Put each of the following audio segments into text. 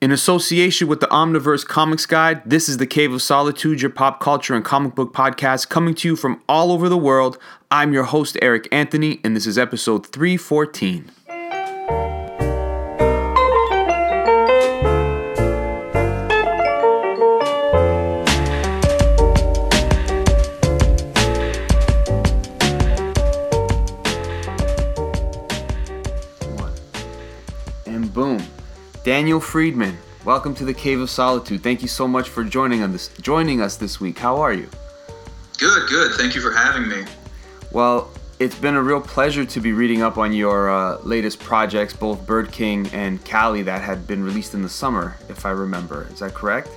In association with the Omniverse Comics Guide, this is the Cave of Solitude, your pop culture and comic book podcast coming to you from all over the world. I'm your host, Eric Anthony, and this is episode 314. Daniel Freedman, welcome to the Cave of Solitude. Thank you so much for joining us joining us this week. How are you? Good, good. Thank you for having me. Well, it's been a real pleasure to be reading up on your uh, latest projects, both Bird King and Kali, that had been released in the summer, if I remember. Is that correct?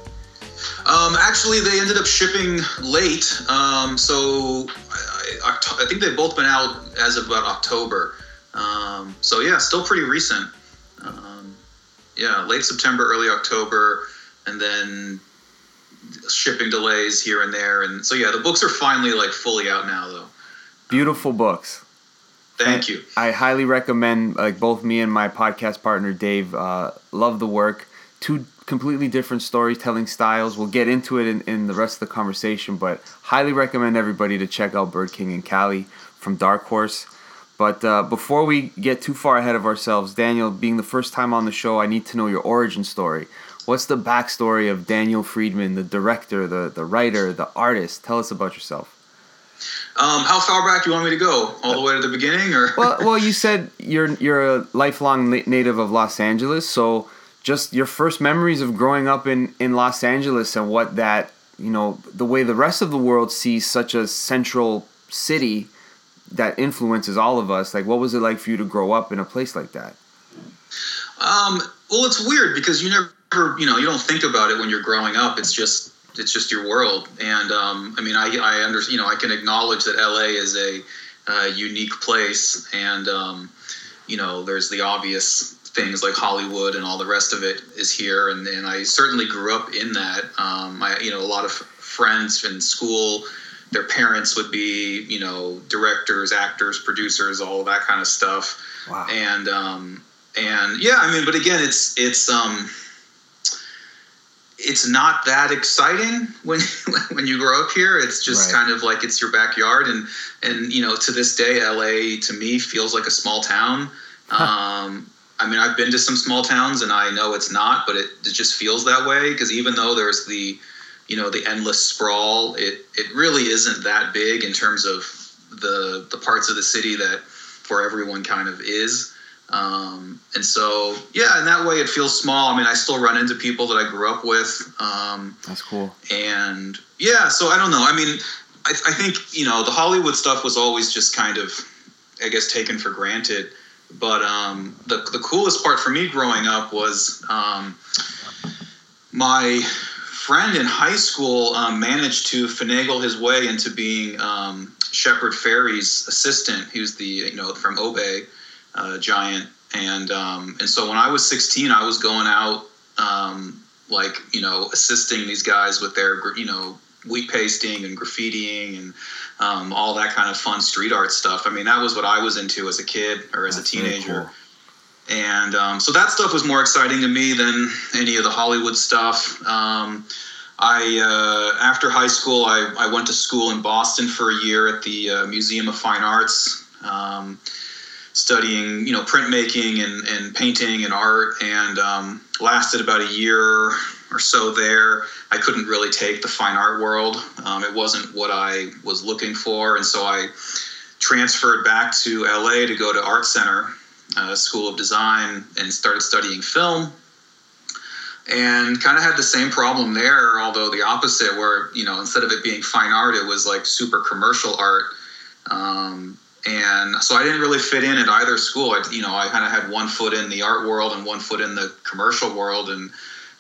Um, actually, they ended up shipping late, um, so I, I, I, think they've both been out as of about October. Um, so yeah, still pretty recent. Um, yeah, late September, early October, and then shipping delays here and there, and so yeah, the books are finally like fully out now, though. Beautiful books. Thank you. I highly recommend. Like both me and my podcast partner Dave uh, love the work. Two completely different storytelling styles. We'll get into it in, in the rest of the conversation, but highly recommend everybody to check out Bird King and Kali from Dark Horse. But uh, before we get too far ahead of ourselves, Daniel, being the first time on the show, I need to know your origin story. What's the backstory of Daniel Freedman, the director, the, the writer, the artist? Tell us about yourself. Um, how far back do you want me to go? All the way to the beginning, or? well, well, you said you're you're a lifelong native of Los Angeles, so just your first memories of growing up in in Los Angeles and what that you know the way the rest of the world sees such a central city that influences all of us. Like, what was it like for you to grow up in a place like that? Um, well, it's weird because you never, you know, you don't think about it when you're growing up. It's just, it's just your world. And um, I mean, I, I under, you know, I can acknowledge that LA is a uh, unique place, and um, you know, there's the obvious things like Hollywood and all the rest of it is here. And, and I certainly grew up in that. Um, I, you know, a lot of friends in school their parents would be, you know, directors, actors, producers, all that kind of stuff. Wow. And um, and yeah, I mean, but again, it's it's um, it's not that exciting when when you grow up here. It's just right. kind of like it's your backyard, and and you know, to this day, LA to me feels like a small town. Huh. Um, I mean, I've been to some small towns, and I know it's not, but it, it just feels that way because even though there's the you know the endless sprawl it it really isn't that big in terms of the the parts of the city that for everyone kind of is. Um, and so yeah in that way it feels small. I mean i still run into people that i grew up with um, that's cool. and yeah so i don't know. I mean I, I think you know the hollywood stuff was always just kind of i guess taken for granted. But um, the, the coolest part for me growing up was um, my friend in high school um, managed to finagle his way into being um, Shepard Fairey's assistant. He was the you know from Obey uh, Giant, and um, and so when I was 16, I was going out um, like you know assisting these guys with their you know wheat pasting and graffitiing and um, all that kind of fun street art stuff. I mean, that was what I was into as a kid or as That's a teenager. And um, so that stuff was more exciting to me than any of the Hollywood stuff. Um, I uh, after high school, I, I went to school in Boston for a year at the uh, Museum of Fine Arts, um, studying you know printmaking and, and painting and art, and um, lasted about a year or so there. I couldn't really take the fine art world; um, it wasn't what I was looking for, and so I transferred back to LA to go to Art Center uh, School of Design and started studying film. And kind of had the same problem there, although the opposite, where you know instead of it being fine art, it was like super commercial art. Um, and so I didn't really fit in at either school. I, you know, I kind of had one foot in the art world and one foot in the commercial world, and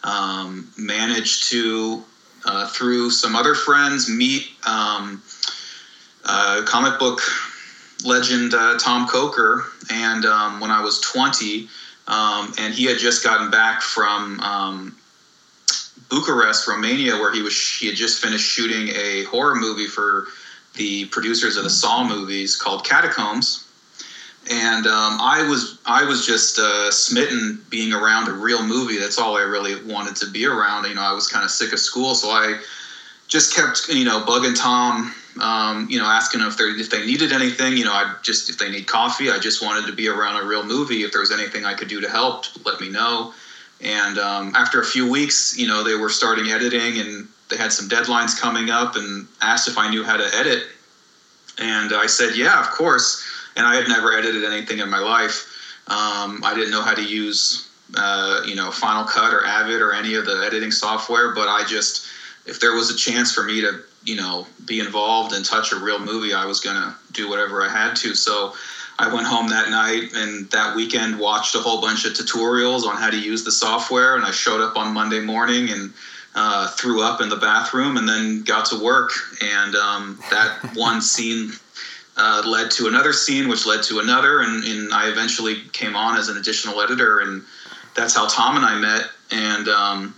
um, managed to, uh, through some other friends, meet um, comic book legend uh, Tomm Coker, and um, when I was 20, um, and he had just gotten back from um, Bucharest, Romania, where he was he had just finished shooting a horror movie for the producers of the Saw movies called Catacombs. and um, I was I was just uh, smitten being around a real movie. That's all I really wanted to be around. You know, I was kind of sick of school, so I just kept you know bugging Tom. Um, you know, asking if they if they needed anything. You know, I just if they need coffee, I just wanted to be around a real movie. If there was anything I could do to help, let me know. And um, after a few weeks, you know, they were starting editing and they had some deadlines coming up and asked if I knew how to edit. And I said, yeah, of course and I had never edited anything in my life. Um, I didn't know how to use, uh, you know, Final Cut or Avid or any of the editing software, but I just, if there was a chance for me to, you know, be involved and touch a real movie, I was going to do whatever I had to. So I went home that night and that weekend watched a whole bunch of tutorials on how to use the software. And I showed up on Monday morning and uh, threw up in the bathroom and then got to work. And um, that one scene uh, led to another scene, which led to another, and, and, I eventually came on as an additional editor, and that's how Tom and I met. And um,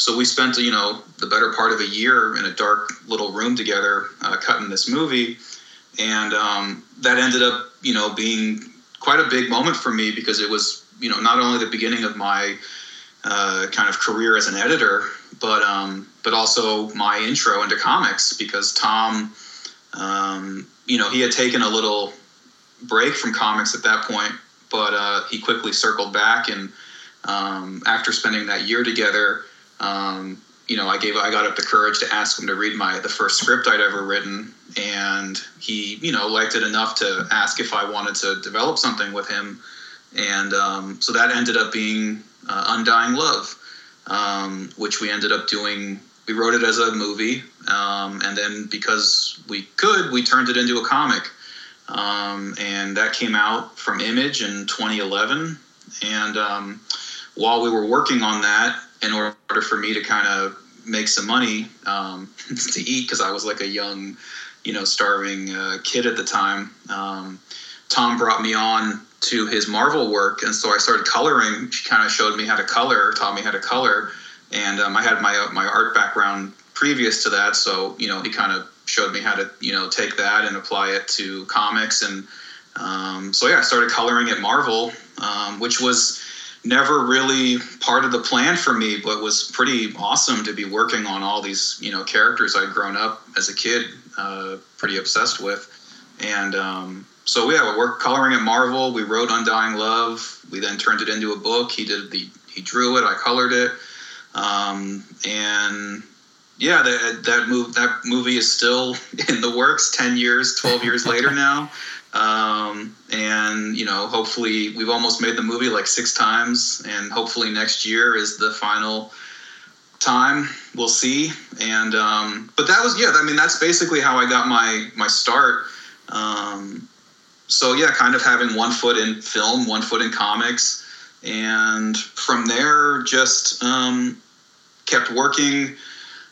so we spent, you know, the better part of a year in a dark little room together, uh, cutting this movie, and um, that ended up, you know, being quite a big moment for me because it was, you know, not only the beginning of my uh, kind of career as an editor, but um, but also my intro into comics because Tom. Um, you know, he had taken a little break from comics at that point, but uh, he quickly circled back. And um, after spending that year together, um, you know, I gave I got up the courage to ask him to read my the first script I'd ever written, and he, you know, liked it enough to ask if I wanted to develop something with him, and um, so that ended up being uh, Undying Love, um, which we ended up doing we wrote it as a movie, um, and then because we could, we turned it into a comic, um, and that came out from Image in 2011. And um, while we were working on that, in order for me to kind of make some money um, to eat, because I was like a young, you know, starving uh, kid at the time, um, Tom brought me on to his Marvel work, and so I started coloring. She kind of showed me how to color, taught me how to color and um, I had my my art background previous to that, so you know he kind of showed me how to you know take that and apply it to comics, and um, so yeah, I started coloring at Marvel, um, which was never really part of the plan for me, but was pretty awesome to be working on all these you know characters I'd grown up as a kid, uh, pretty obsessed with, and um, so yeah, we worked coloring at Marvel. We wrote Undying Love. We then turned it into a book. He did the he drew it. I colored it. Um, and yeah, that that move that movie is still in the works. Ten years, twelve years later now, um, and you know, hopefully, we've almost made the movie like six times, and hopefully next year is the final time. We'll see. And um, but that was yeah. I mean, that's basically how I got my my start. Um, so yeah, kind of having one foot in film, one foot in comics and from there just um, kept working.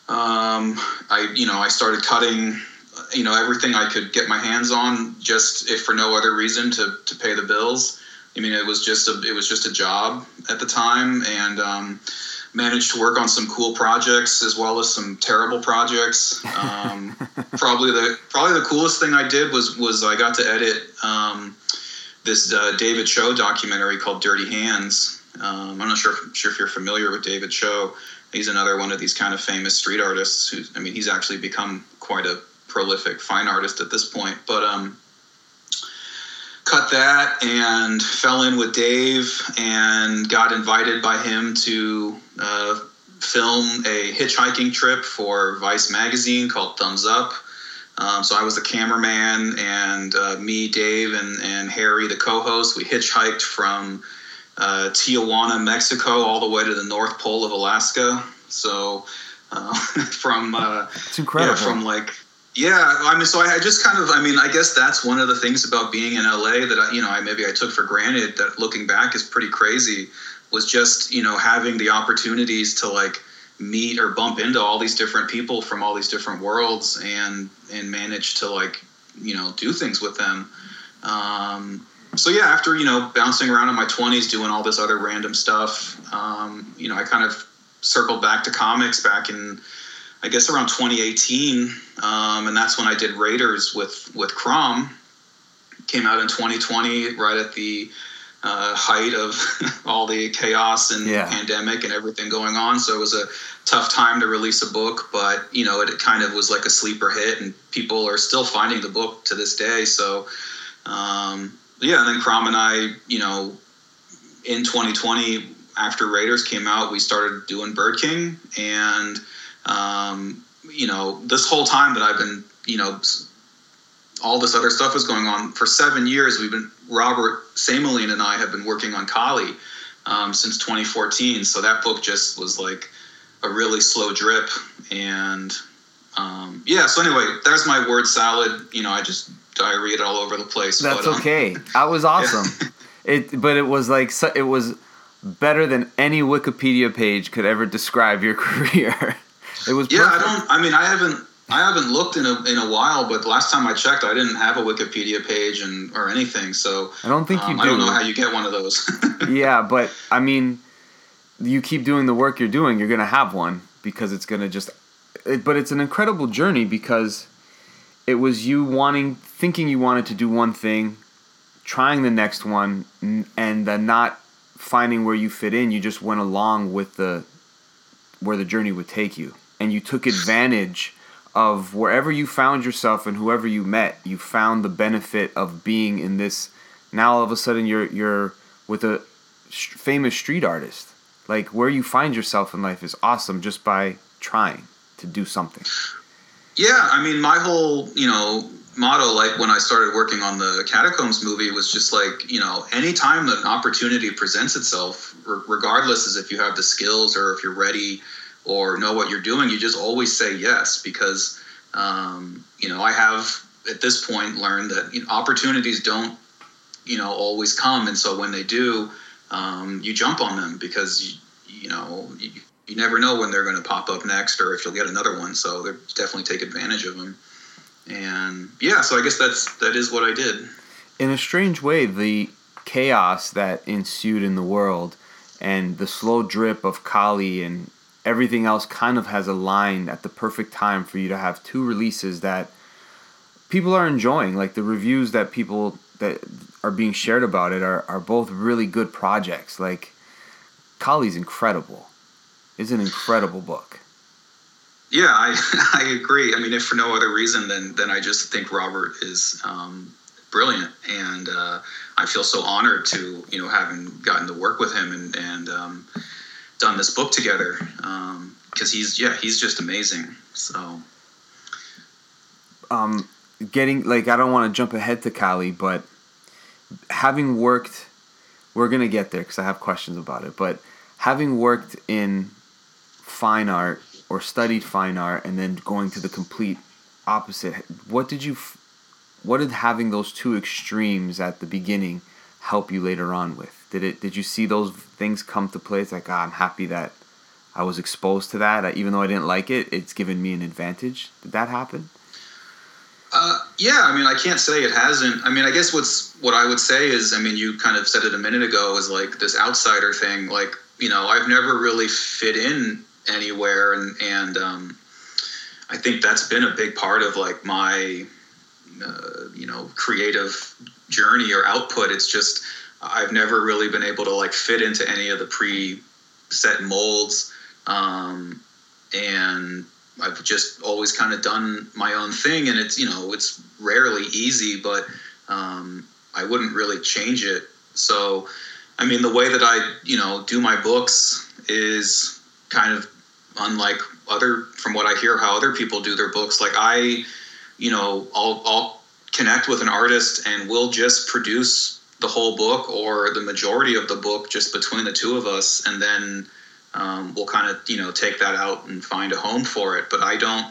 Um, I you know I started cutting you know everything I could get my hands on just if for no other reason to to pay the bills. I mean it was just a it was just a job at the time and. Um, managed to work on some cool projects as well as some terrible projects. Um, probably the probably the coolest thing I did was was I got to edit um, this uh, David Choe documentary called Dirty Hands. Um, I'm not sure if, sure if you're familiar with David Choe. He's another one of these kind of famous street artists who, I mean, he's actually become quite a prolific fine artist at this point. But um, cut that and fell in with Dave and got invited by him to uh, film a hitchhiking trip for Vice magazine called Thumbs Up. Um, so I was the cameraman, and uh, me, Dave, and, and Harry, the co-host, we hitchhiked from uh, Tijuana, Mexico, all the way to the North Pole of Alaska. So uh, from uh, it's incredible. Yeah, from like yeah, I mean, so I, just kind of, I mean, I guess that's one of the things about being in LA that I, you know, I maybe I took for granted that looking back is pretty crazy. Was just you know having the opportunities to like meet or bump into all these different people from all these different worlds and and manage to like you know do things with them um, so yeah after you know bouncing around in my 20s doing all this other random stuff um, you know i kind of circled back to comics back in i guess around 2018 um, and that's when i did raiders with with Crom came out in 2020, right at the uh, height of all the chaos and Yeah. pandemic and everything going on. So it was a tough time to release a book, but you know, it, kind of was like a sleeper hit, and people are still finding the book to this day. So um, yeah, and then Crom and I, you know, in 2020 after Raiders came out, we started doing Bird King, and um, you know, this whole time that I've been, you know, all this other stuff was going on for seven years. We've been Robert Sammelin and I have been working on Kali um, since 2014. So that book just was like a really slow drip, and um, yeah. So anyway, there's my word salad. You know, I just diarrheaed all over the place. That's but, um, okay. That was awesome. It, but it was like it was better than any Wikipedia page could ever describe your career. It was Yeah, I don't. I mean, I haven't. I haven't looked in a in a while, but last time I checked, I didn't have a Wikipedia page and or anything. So I don't think you um, do. I don't know how you get one of those. yeah, but I mean, you keep doing the work you're doing, you're gonna have one because it's gonna just. It, but it's an incredible journey because it was you wanting, thinking you wanted to do one thing, trying the next one, and then not finding where you fit in. You just went along with the where the journey would take you, and you took advantage of wherever you found yourself and whoever you met. You found the benefit of being in this. Now all of a sudden you're you're with a famous street artist. Like where you find yourself in life is awesome just by trying to do something. yeah, I mean, my whole you know motto, like when I started working on the Catacombs movie, was just like you know, anytime that an opportunity presents itself, regardless as if you have the skills or if you're ready or know what you're doing, you just always say yes because um, you know I have at this point learned that you know, opportunities don't you know always come, and so when they do, um, you jump on them because you, you know you, you never know when they're going to pop up next or if you'll get another one. So definitely take advantage of them. And yeah, so I guess that's that is what I did. In a strange way, the chaos that ensued in the world and the slow drip of Kali and everything else kind of has aligned at the perfect time for you to have two releases that people are enjoying. Like the reviews that people that are being shared about it are, are both really good projects. Like Kali's incredible. It's an incredible book. Yeah, I, I agree. I mean, if for no other reason than than I just think Robert is um, brilliant, and uh, I feel so honored to you know having gotten to work with him and and um, done this book together because he's yeah he's just amazing. So um, getting like I don't want to jump ahead to Kali, but having worked, we're gonna get there because I have questions about it. But having worked in fine art or studied fine art and then going to the complete opposite, what did you, what did having those two extremes at the beginning help you later on with? Did it? Did you see those things come to play? It's like ah, I'm happy that I was exposed to that, even though I didn't like it. It's given me an advantage. Did that happen? Uh, yeah, I mean, I can't say it hasn't. I mean, I guess what's what I would say is, I mean, you kind of said it a minute ago, is like this outsider thing. Like, you know, I've never really fit in anywhere, and and um, I think that's been a big part of like my, uh, you know, creative journey or output. It's just I've never really been able to like fit into any of the pre-set molds, um, and I've just always kind of done my own thing, and it's you know it's rarely easy, but um, I wouldn't really change it. So, I mean, the way that I you know do my books is kind of unlike other from what I hear how other people do their books. Like I, you know, I'll I'll connect with an artist and we'll just produce the whole book or the majority of the book just between the two of us, and then um, we'll kind of you know take that out and find a home for it. But I don't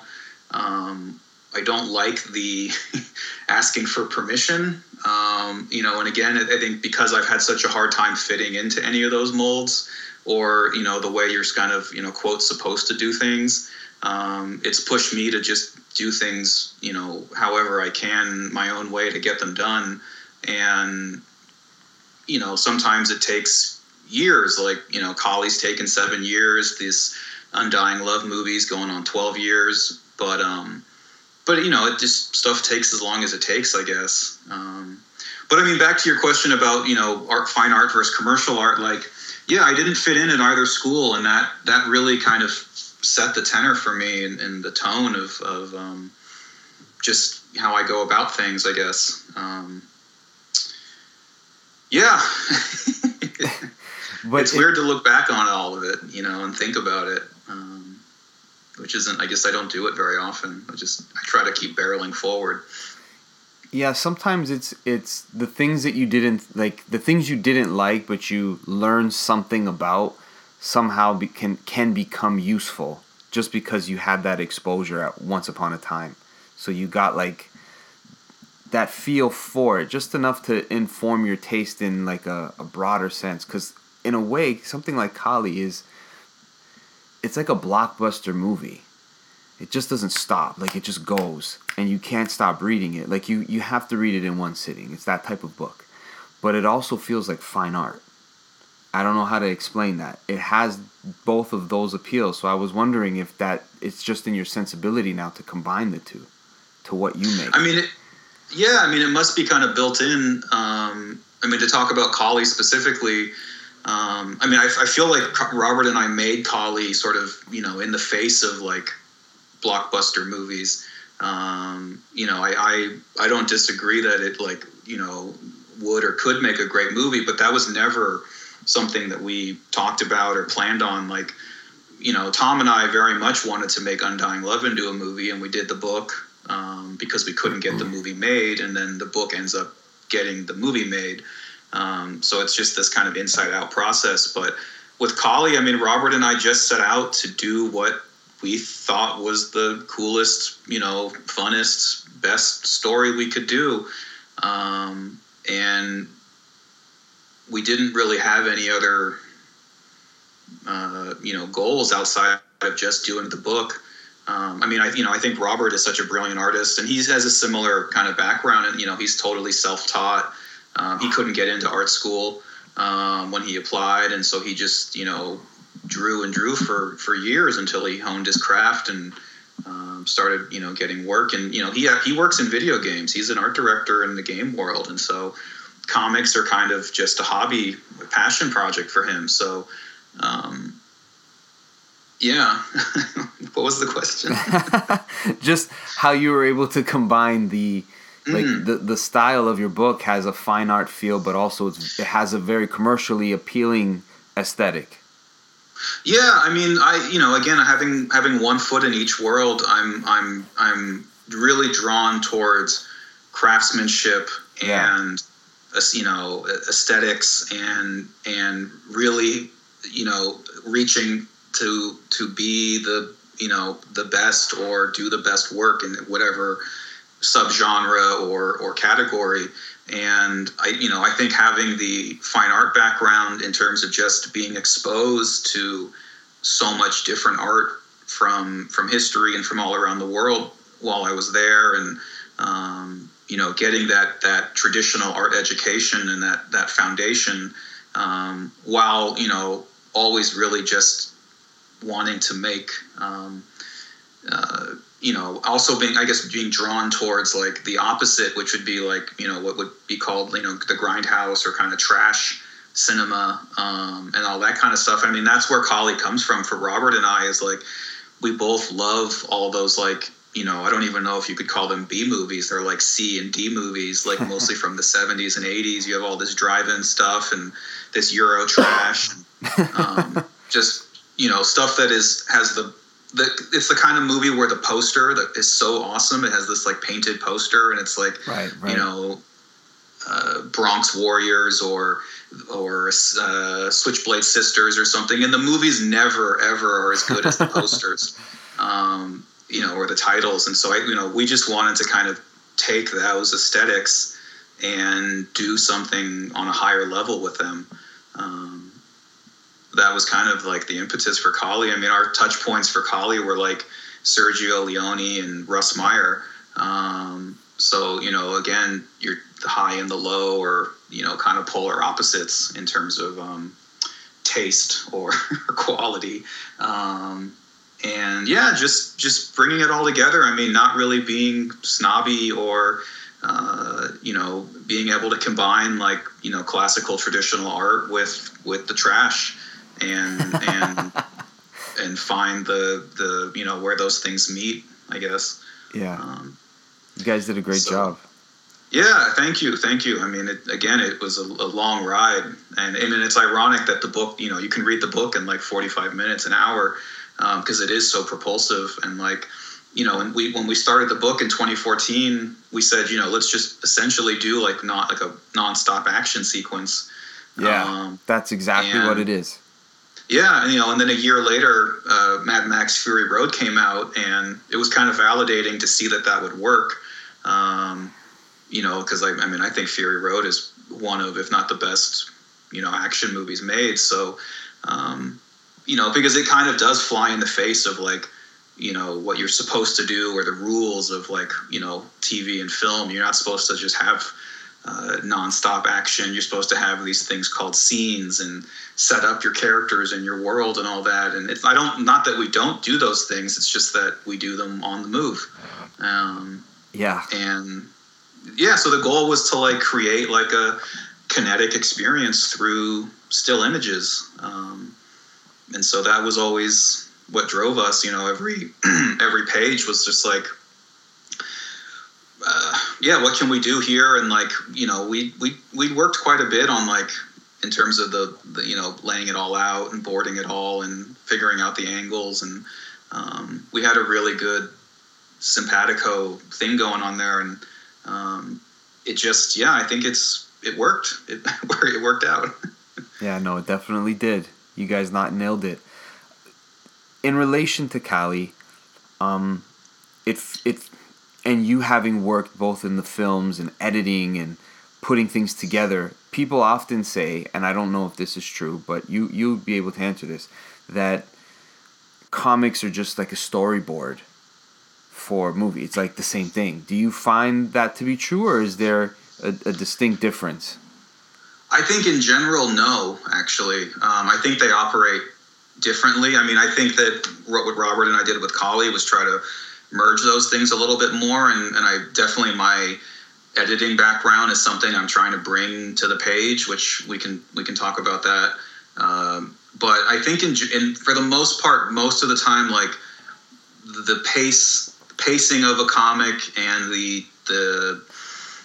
um, I don't like the asking for permission. Um, you know, and again, I think because I've had such a hard time fitting into any of those molds, or you know the way you're kind of you know quote supposed to do things, um, it's pushed me to just do things you know however I can my own way to get them done, and you know sometimes it takes years like you know Kali's taken seven years this undying love movies going on 12 years but um but you know it just stuff takes as long as it takes i guess um but I mean, back to your question about you know art, fine art versus commercial art. Like, yeah, I didn't fit in at either school, and that that really kind of set the tenor for me and, and the tone of of um, just how I go about things. I guess. Um, yeah. but it's it, weird to look back on all of it, you know, and think about it. Um, which isn't. I guess I don't do it very often. I just I try to keep barreling forward yeah sometimes it's it's the things that you didn't like the things you didn't like but you learned something about somehow be, can can become useful just because you had that exposure at once upon a time so you got like that feel for it just enough to inform your taste in like a, a broader sense. Because in a way something like kali is it's like a blockbuster movie. It just doesn't stop. Like it just goes and you can't stop reading it. Like you you have to read it in one sitting. It's that type of book. But it also feels like fine art. I don't know how to explain that. It has both of those appeals. So i was wondering if that it's just in your sensibility now to combine the two to what you make. I mean it, yeah i mean it must be kind of built in um, i mean to talk about kali specifically um, I mean, I, I feel like Robert and I made Kali sort of, you know, in the face of like blockbuster movies. Um, you know, I, I I don't disagree that it like you know would or could make a great movie, but that was never something that we talked about or planned on. Like, you know, Tom and I very much wanted to make Undying Love into a movie, and we did the book um, because we couldn't get the movie made, and then the book ends up getting the movie made. Um, so it's just this kind of inside out process. But with Kali, I mean, Robert and I just set out to do what we thought was the coolest, you know, funnest, best story we could do. Um, and we didn't really have any other, uh, you know, goals outside of just doing the book. Um, I mean, I you know I think Robert is such a brilliant artist, and he has a similar kind of background, and you know he's totally self-taught. Um, he couldn't get into art school um, when he applied, and so he just you know drew and drew for for years until he honed his craft and um, started you know getting work. And you know he he works in video games. He's an art director in the game world and so comics are kind of just a hobby a passion project for him. So um, yeah what was the question just how you were able to combine the like mm. the the style of your book has a fine art feel but also it has a very commercially appealing aesthetic yeah, I mean, I you know, again, having having one foot in each world, I'm I'm I'm really drawn towards craftsmanship yeah. and you know aesthetics and and really you know reaching to to be the you know the best or do the best work in whatever subgenre or or category. And I, you know, I think having the fine art background in terms of just being exposed to so much different art from from history and from all around the world while I was there, and um, you know, getting that that traditional art education and that that foundation, um, while you know, always really just wanting to make. Um, uh, you know, also being, I guess, being drawn towards like the opposite, which would be like, you know, what would be called, you know, the grindhouse or kind of trash cinema um, and all that kind of stuff. I mean, that's where Kali comes from for Robert and I is like, we both love all those like, you know, I don't even know if you could call them B movies. They're like C and D movies, like mostly from the 70s and 80s. You have all this drive-in stuff and this Euro trash, um, just you know, stuff that is has the the, it's the kind of movie where the poster that is so awesome. It has this like painted poster, and it's like right, right. you know uh, Bronx Warriors or or uh, Switchblade Sisters or something. And the movies never ever are as good as the posters, um, you know, or the titles. And so I, you know, we just wanted to kind of take those aesthetics and do something on a higher level with them. Um, that was kind of like the impetus for Kali. I mean, our touch points for Kali were like Sergio Leone and Russ Meyer. Um, so, you know, again, you're the high and the low, or, you know, kind of polar opposites in terms of um, taste or, quality. Um, and yeah, just just bringing it all together. I mean, not really being snobby or uh, you know, being able to combine like you know classical traditional art with with the trash, and and and find the the you know where those things meet. I guess. Yeah. Um, you guys did a great so, job. Yeah, thank you, thank you. I mean, it, again, it was a, a, long ride, and I mean, it's ironic that the book, you know, you can read the book in like forty-five minutes, an hour, because um, it is so propulsive and like you know, and we when we started the book in 2014, we said, you know, let's just essentially do like not like a nonstop action sequence. Yeah, um, that's exactly what it is. Yeah, and, you know, and then a year later, uh, Mad Max Fury Road came out, and it was kind of validating to see that that would work. Um, you know, because I, I mean, I think Fury Road is one of, if not the best, you know, action movies made. So, um, you know, because it kind of does fly in the face of like you know what you're supposed to do or the rules of like you know TV and film. You're not supposed to just have uh, nonstop action. You're supposed to have these things called scenes and set up your characters and your world and all that. And it's I don't not that we don't do those things. It's just that we do them on the move. Um, yeah. And yeah, so the goal was to like create like a kinetic experience through still images. Um, and so that was always what drove us. You know, every every page was just like, uh, yeah, what can we do here? And like, you know, we we we worked quite a bit on like in terms of the, the you know laying it all out and boarding it all and figuring out the angles and um, we had a really good simpatico thing going on there and um, it just yeah i think it's it worked. It, it worked out. Yeah no it definitely did. You guys not nailed it. In relation to Kali, um, it it and you having worked both in the films and editing and putting things together, people often say, and I don't know if this is true, but you you'd be able to answer this, that comics are just like a storyboard for a movie. It's like the same thing. Do you find that to be true, or is there a, a distinct difference? I think in general, no. Actually, um, I think they operate differently. I mean, I think that what Robert and I did with Kali was try to merge those things a little bit more, and, and I definitely my editing background is something I'm trying to bring to the page, which we can we can talk about that. Um, but I think in, in for the most part, most of the time, like the pace pacing of a comic and the the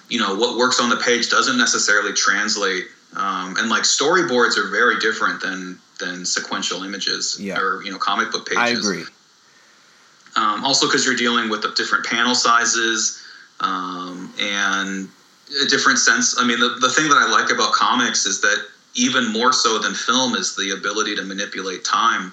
you know what works on the page doesn't necessarily translate um, and like storyboards are very different than than sequential images yeah. or you know comic book pages. I agree. Um, also, because you're dealing with the different panel sizes um, and a different sense. I mean, the, the thing that I like about comics is that even more so than film is the ability to manipulate time.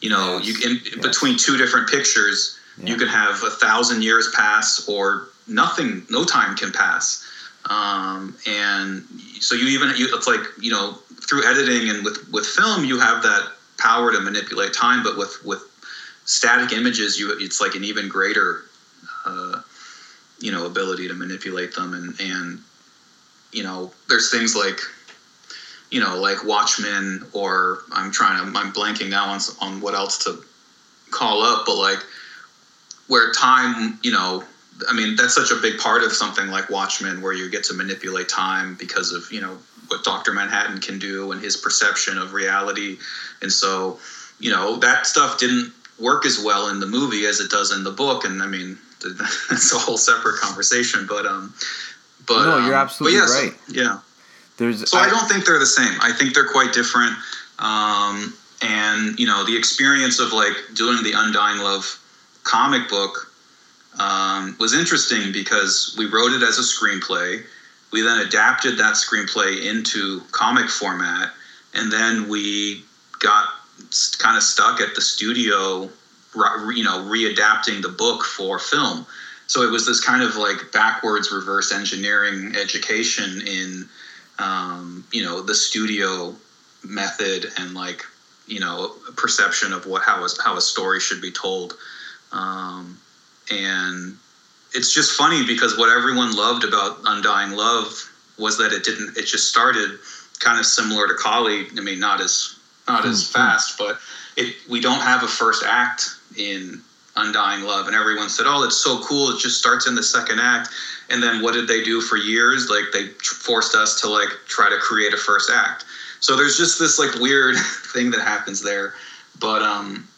You know, yes. you in yes. between two different pictures, yeah. you can have a thousand years pass or nothing, no time can pass. Um, and so you even you, it's like you know through editing and with with film you have that power to manipulate time but with with static images you it's like an even greater uh, you know ability to manipulate them and and you know there's things like you know like watchmen or i'm trying to i'm blanking now on, on what else to call up but like where time you know I mean, that's such a big part of something like Watchmen, where you get to manipulate time because of you know what Doctor Manhattan can do and his perception of reality, and so you know that stuff didn't work as well in the movie as it does in the book, and I mean that's a whole separate conversation. But um, but no, you're um, absolutely yeah, right. So, yeah, there's so I, I, don't think they're the same. I think they're quite different. Um, and you know the experience of like doing the Undying Love comic book um, was interesting because we wrote it as a screenplay. We then adapted that screenplay into comic format, and then we got kind of stuck at the studio, you know, readapting the book for film. So it was this kind of like backwards reverse engineering education in, um, you know, the studio method and like, you know, perception of what how a, how a story should be told. Um, and it's just funny because what everyone loved about Undying Love was that it didn't. It just started kind of similar to Kali. I mean, not as not mm-hmm. as fast, but it. We don't have a first act in Undying Love, and everyone said, "Oh, it's so cool! It just starts in the second act." and then what did they do for years? Like they forced us to like try to create a first act. So there's just this like weird thing that happens there. But um,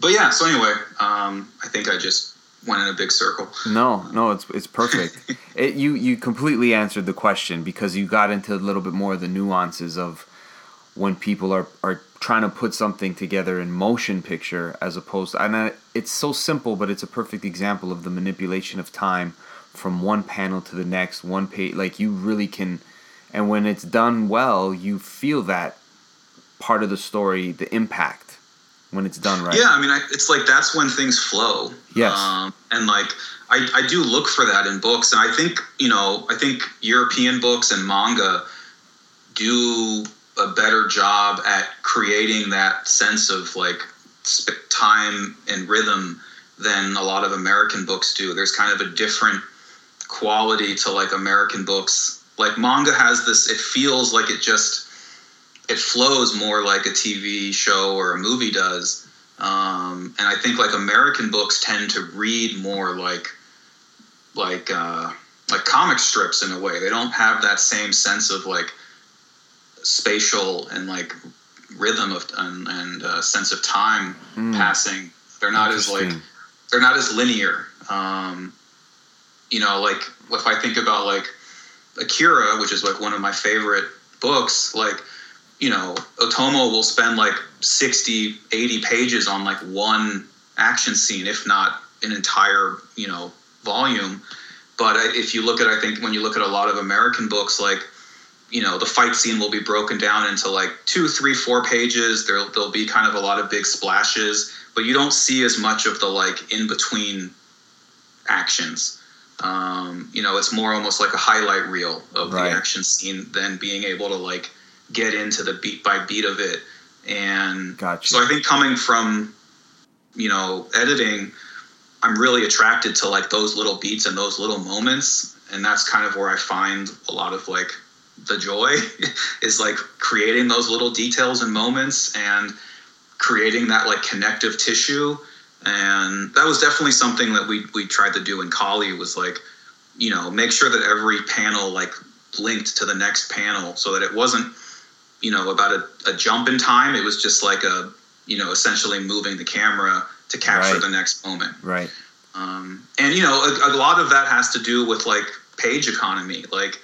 but yeah. So anyway, um, I think I just went in a big circle. No, no, it's it's perfect. it, you you completely answered the question because you got into a little bit more of the nuances of when people are are trying to put something together in motion picture as opposed to, and I, it's so simple but it's a perfect example of the manipulation of time from one panel to the next one page like you really can and when it's done well you feel that part of the story the impact when it's done right. Yeah i mean I, it's like that's when things flow. Yes. Um, and like I, I do look for that in books and i think you know i think european books and manga do a better job at creating that sense of like time and rhythm than a lot of American books do. There's kind of a different quality to like American books. Like manga has this it feels like it just it flows more like a TV show or a movie does. Um, and I think like American books tend to read more like like uh, like comic strips in a way. They don't have that same sense of like spatial and like rhythm of and, and uh, sense of time mm. passing. They're not as like they're not as linear. Um, you know, like if I think about like Akira, which is like one of my favorite books, like you know, Otomo will spend like 60, 80 pages on like one action scene, if not an entire, you know, volume. But if you look at, I think when you look at a lot of American books, like you know the fight scene will be broken down into like two three four pages there'll, there'll be kind of a lot of big splashes but you don't see as much of the like in between actions um, you know it's more almost like a highlight reel of right. the action scene than being able to like get into the beat by beat of it and gotcha. so i think coming from you know editing i'm really attracted to like those little beats and those little moments and that's kind of where i find a lot of like the joy is like creating those little details and moments and creating that like connective tissue. And that was definitely something that we we tried to do in Kali was like you know make sure that every panel like linked to the next panel so that it wasn't you know about a, a jump in time. It was just like a you know essentially moving the camera to capture right. the next moment. Right. Um, and you know a, a lot of that has to do with like page economy. Like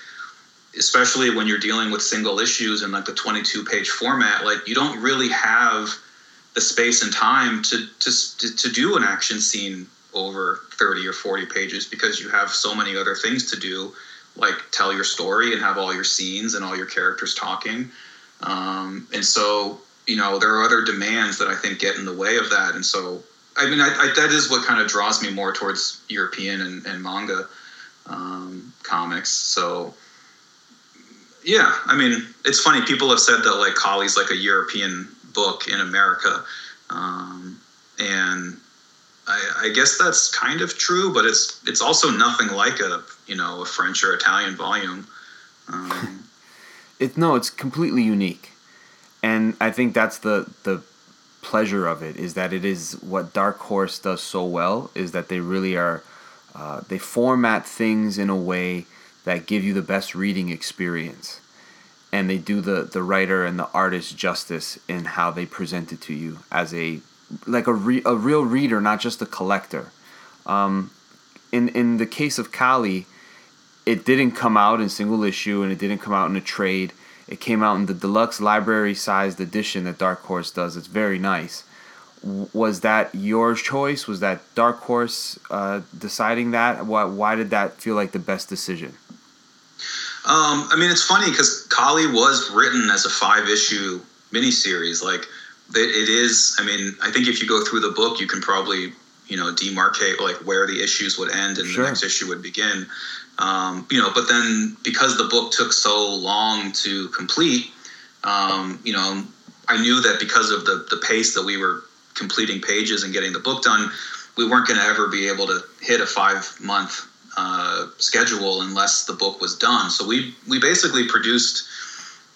especially when you're dealing with single issues in like the 22 page format like you don't really have the space and time to to to do an action scene over 30 or 40 pages because you have so many other things to do like tell your story and have all your scenes and all your characters talking. Um, and so you know there are other demands that i think get in the way of that. And so i mean I, I, that is what kind of draws me more towards european and, and manga um, comics. So yeah, I mean, it's funny. People have said that like Kali's like a European book in America, um, and I, I, guess that's kind of true. But it's it's also nothing like a you know a French or Italian volume. Um, it no, it's completely unique, and I think that's the the pleasure of it is that it is what Dark Horse does so well is that they really are uh, they format things in a way that give you the best reading experience. And they do the the writer and the artist justice in how they present it to you as a like a, re, a real reader not just a collector. Um, in in the case of Kali it didn't come out in single issue and it didn't come out in a trade. It came out in the deluxe library sized edition that Dark Horse does. It's very nice. Was that your choice? Was that Dark Horse uh, deciding that? Why, why did that feel like the best decision um, I mean, it's funny because Kali was written as a five issue miniseries. Like, it is. I mean, I think if you go through the book, you can probably you know demarcate like where the issues would end and sure. the next issue would begin. Um, you know, but then because the book took so long to complete, um, you know, I knew that because of the the pace that we were completing pages and getting the book done, we weren't going to ever be able to hit a five month uh, schedule unless the book was done. So we we basically produced,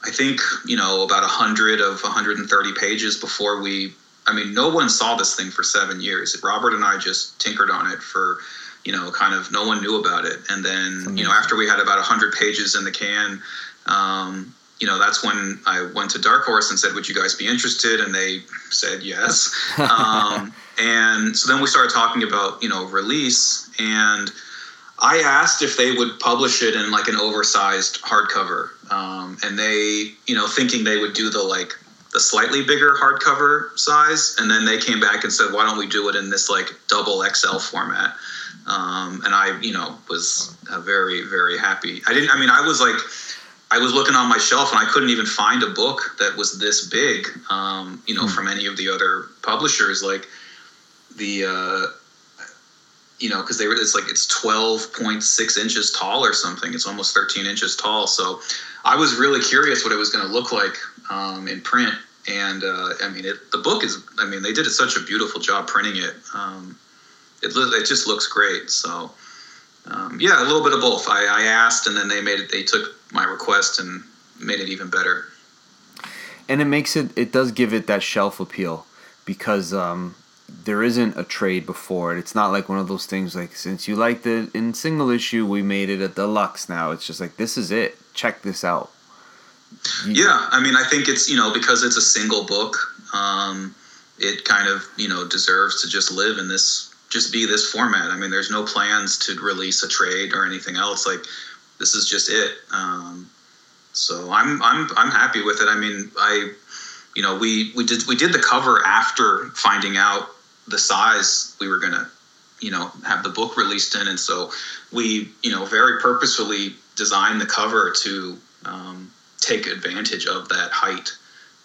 I think you know about hundred of 130 pages before we. I mean, no one saw this thing for seven years. Robert and I just tinkered on it for you know, kind of no one knew about it. And then, you know, after we had about 100 pages in the can, um, you know, that's when I went to Dark Horse and said, Would you guys be interested? And they said yes. um, and so then we started talking about, you know, release. And I asked if they would publish it in like an oversized hardcover. Um, and they, you know, thinking they would do the like the slightly bigger hardcover size. And then they came back and said, Why don't we do it in this like double XL format? Um, and I, you know, was uh, very, very happy. I didn't, I mean, I was like, I was looking on my shelf and I couldn't even find a book that was this big, um, you know, mm. from any of the other publishers. Like the, uh, you know, because they were, it's like it's 12.6 inches tall or something. It's almost 13 inches tall. So I was really curious what it was going to look like um, in print. And uh, I mean, it, the book is, I mean, they did such a beautiful job printing it. Um, it, it just looks great. So, um, yeah, a little bit of both. I, I asked, and then they made it. They took my request and made it even better. And it makes it. It does give it that shelf appeal because um, there isn't a trade before it. It's not like one of those things like since you liked it in single issue, we made it a deluxe. Now it's just like this is it. Check this out. You, yeah, I mean, I think it's you know because it's a single book. Um, it kind of you know deserves to just live in this just be this format. I mean, there's no plans to release a trade or anything else. Like this is just it. Um, so I'm I'm I'm happy with it. I mean, I you know we we did we did the cover after finding out the size we were gonna you know have the book released in, and so we you know very purposefully designed the cover to um, take advantage of that height.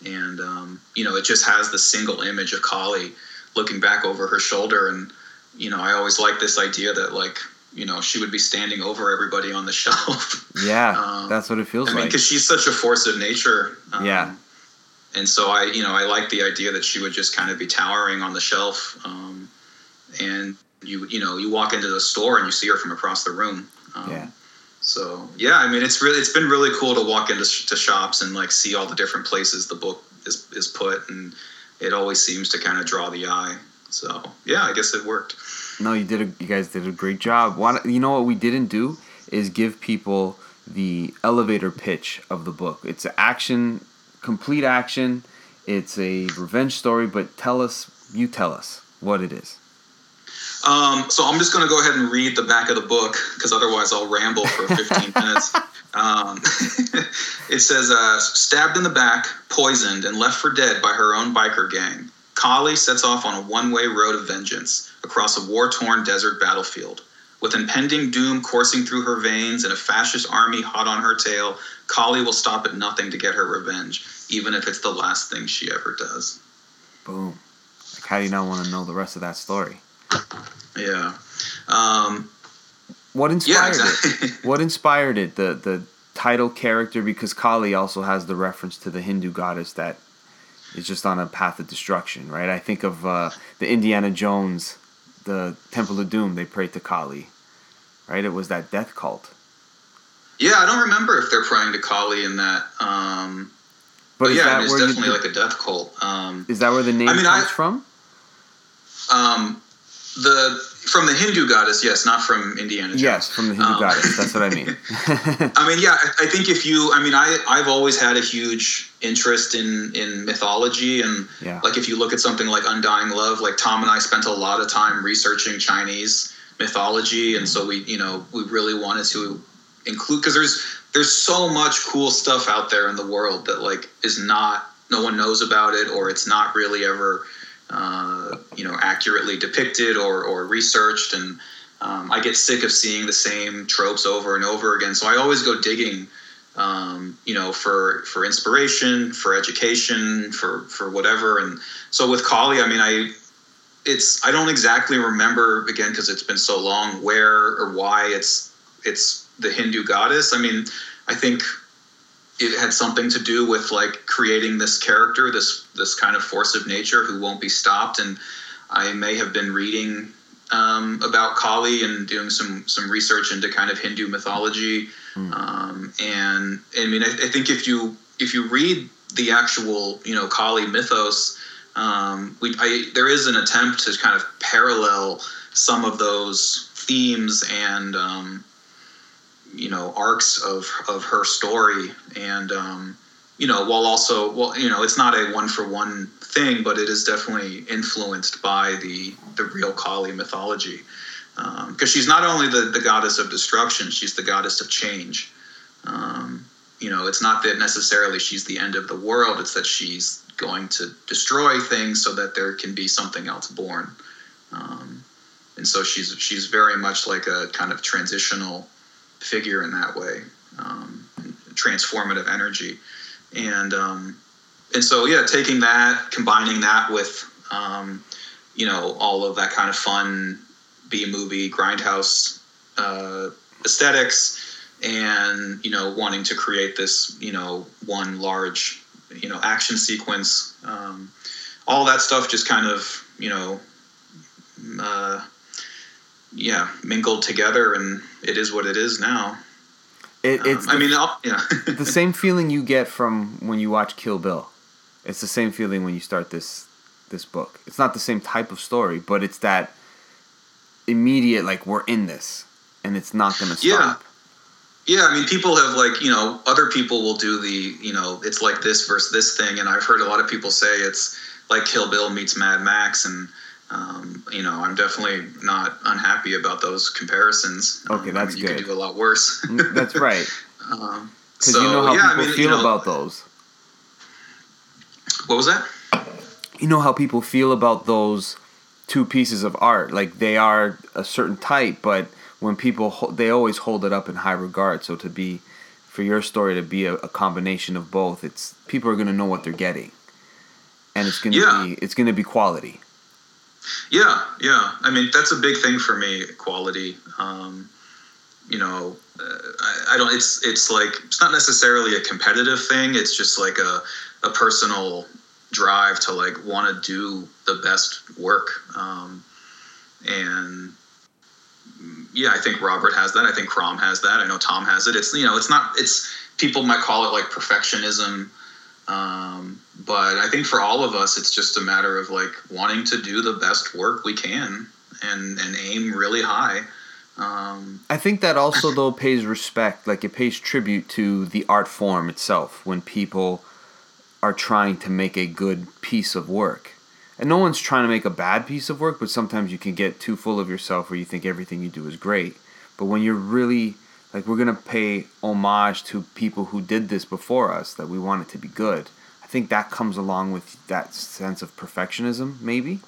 And um, you know, it just has the single image of Kali looking back over her shoulder and you know, I always like this idea that like you know she would be standing over everybody on the shelf. Yeah, um, that's what it feels I like. because she's such a force of nature. Um, yeah. And so I, you know, I like the idea that she would just kind of be towering on the shelf, um, and you, you know, you walk into the store and you see her from across the room. Um, yeah. So yeah, I mean, it's really, it's been really cool to walk into sh- to shops and like see all the different places the book is is put, and it always seems to kind of draw the eye. So yeah, I guess it worked. No, you did. A, you guys did a great job. Why, you know what we didn't do is give people the elevator pitch of the book. It's action, complete action. It's a revenge story, but tell us, you tell us what it is. Um, so I'm just going to go ahead and read the back of the book because otherwise I'll ramble for 15 minutes. Um, it says, uh, stabbed in the back, poisoned, and left for dead by her own biker gang. Kali sets off on a one way road of vengeance across a war torn desert battlefield. With impending doom coursing through her veins and a fascist army hot on her tail, Kali will stop at nothing to get her revenge, even if it's the last thing she ever does. Boom. Like, how do you not want to know the rest of that story? Yeah. Um, what inspired yeah, exactly. it? What inspired it? The the title character because Kali also has the reference to the Hindu goddess that is just on a path of destruction, right? I think of uh, the Indiana Jones, the Temple of Doom. They prayed to Kali, right? It was that death cult. Yeah, I don't remember if they're praying to Kali in that. Um, but, yeah, it's definitely like a death cult. Um, is that where the name I mean, comes I, from? Um, the from the Hindu goddess, yes, not from Indiana Jones. Yes, from the Hindu um, goddess. That's what I mean. I mean, yeah, I, I think if you, I mean, I I've always had a huge interest in in mythology, and yeah. like if you look at something like Undying Love, like Tomm and I spent a lot of time researching Chinese mythology, and so we, you know, we really wanted to include because there's there's so much cool stuff out there in the world that like is not no one knows about it or it's not really ever uh, you know accurately depicted or, or researched. And um, i get sick of seeing the same tropes over and over again. So i always go digging um, you know for for inspiration for education for for whatever. And so with kali i mean i it's i don't exactly remember again because it's been so long where or why it's it's the hindu goddess i mean i think it had something to do with like creating this character, this this kind of force of nature who won't be stopped. And I may have been reading um, about Kali and doing some some research into kind of Hindu mythology. Mm. Um, and I mean, I, I, think if you if you read the actual you know Kali mythos, um, we I, there is an attempt to kind of parallel some of those themes and um, you know arcs of of her story. And um, you know while also well you know it's not a one for one thing but it is definitely influenced by the the real Kali mythology. Because um, she's not only the, the goddess of destruction she's the goddess of change. Um, you know it's not that necessarily she's the end of the world it's that she's going to destroy things so that there can be something else born. Um, and so she's she's very much like a kind of transitional figure in that way, um, transformative energy, and um, and so yeah, taking that, combining that with um, you know all of that kind of fun B movie grindhouse uh, aesthetics, and you know wanting to create this you know one large you know action sequence, um, all that stuff just kind of you know. Uh, yeah mingled together and it is what it is now. It, it's um, i mean I'll, yeah. the same feeling you get from when you watch kill bill. It's the same feeling when you start this this book. It's not the same type of story but it's that immediate like we're in this and it's not gonna stop. Yeah yeah i mean people have like you know other people will do the you know it's like this versus this thing and i've heard a lot of people say it's like kill bill meets mad max and um, you know, I'm definitely not unhappy about those comparisons. Okay, that's um, you good. You could do a lot worse. Mm, that's right. Because um, so, you know how yeah, people I mean, feel you know, about those. What was that? You know how people feel about those two pieces of art. Like they are a certain type, but when people they always hold it up in high regard. So to be for your story to be a, a combination of both, it's people are going to know what they're getting, and it's going to yeah. be it's going to be quality. Yeah, yeah. I mean, that's a big thing for me. Quality. Um, you know, uh, I, I, don't. It's it's like it's not necessarily a competitive thing. It's just like a a personal drive to like want to do the best work. Um, and yeah, I think Robert has that. I think Crom has that. I know Tomm has it. It's you know, it's not. It's people might call it like perfectionism. Um, but I think for all of us, it's just a matter of like wanting to do the best work we can and and aim really high. Um, I think that also though pays respect, like it pays tribute to the art form itself when people are trying to make a good piece of work. And no one's trying to make a bad piece of work, but sometimes you can get too full of yourself where you think everything you do is great. But when you're really like we're gonna pay homage to people who did this before us, that we want it to be good. I think that comes along with that sense of perfectionism, maybe.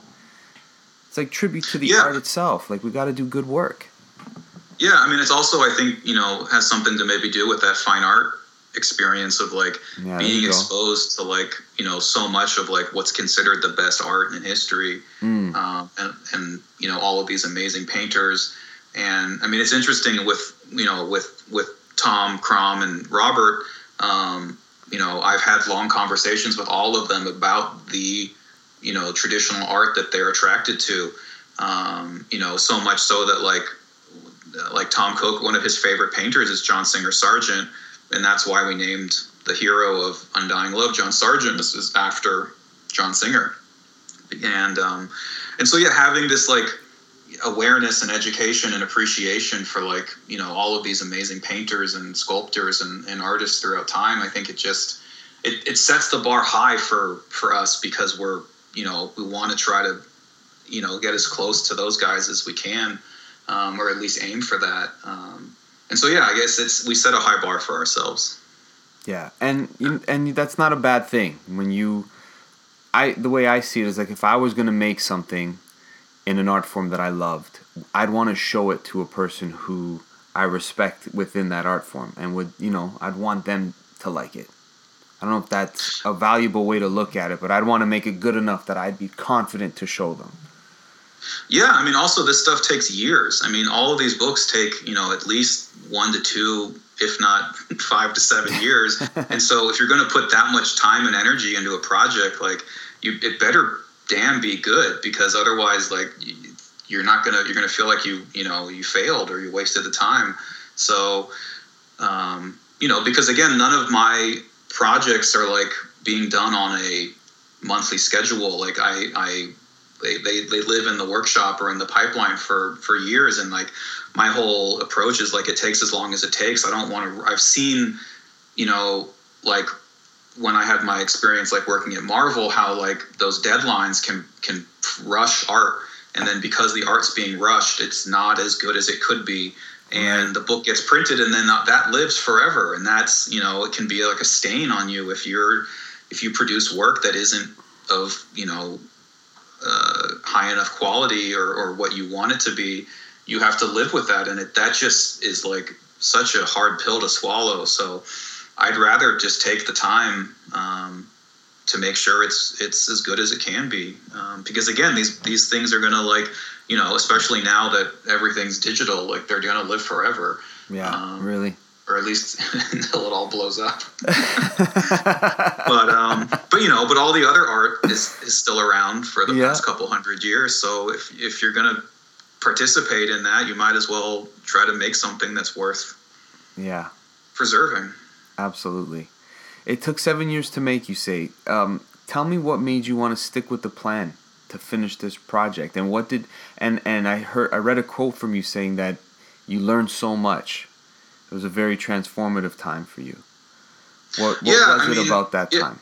It's like tribute to the yeah. art itself. Like we got to do good work. Yeah, I mean, it's also I think you know has something to maybe do with that fine art experience of like yeah, being exposed to like you know so much of like what's considered the best art in history, mm. um, and and you know all of these amazing painters. And I mean, it's interesting with you know with with Tomm Crom and Robert. Um, you know, I've had long conversations with all of them about the, you know, traditional art that they're attracted to. Um, you know, so much so that like, like Tomm Coker, one of his favorite painters is John Singer Sargent, and that's why we named the hero of Undying Love John Sargent. This is after John Singer, and um, and so yeah, having this like awareness and education and appreciation for like you know all of these amazing painters and sculptors and, and artists throughout time. I think it just it, it sets the bar high for for us because we're you know we want to try to you know get as close to those guys as we can um, or at least aim for that. Um, and so yeah i guess it's we set a high bar for ourselves. Yeah and and that's not a bad thing. When you i the way i see it is like if i was going to make something in an art form that I loved, I'd want to show it to a person who I respect within that art form and would, you know, I'd want them to like it. I don't know if that's a valuable way to look at it, but I'd want to make it good enough that I'd be confident to show them. Yeah, I mean, also this stuff takes years. I mean, all of these books take, you know, at least one to two, if not five to seven years. and so, if you're going to put that much time and energy into a project, like, you, it better damn be good because otherwise like you're not gonna you're gonna feel like you you know you failed or you wasted the time. So um, you know because again none of my projects are like being done on a monthly schedule. Like i i they, they they live in the workshop or in the pipeline for for years. And like my whole approach is like it takes as long as it takes. I don't want to i've seen you know like when i had my experience like working at marvel how like those deadlines can can rush art. And then because the art's being rushed it's not as good as it could be. And the book gets printed and then that lives forever. And that's you know it can be like a stain on you if you're if you produce work that isn't of you know uh, high enough quality or, or what you want it to be. You have to live with that. And it, that just is like such a hard pill to swallow. So i'd rather just take the time um, to make sure it's it's as good as it can be. Um, because again these these things are gonna like you know especially now that everything's digital like they're gonna live forever. Yeah um, really. or at least until it all blows up. But um but you know but all the other art is is still around for the yeah. past couple hundred years. So if if you're gonna participate in that you might as well try to make something that's worth yeah. preserving absolutely it took seven years to make, you say. Um, tell me what made you want to stick with the plan to finish this project, and what did and and I heard I read a quote from you saying that you learned so much. It was a very transformative time for you. What, what yeah, was I it mean, about that yeah. time?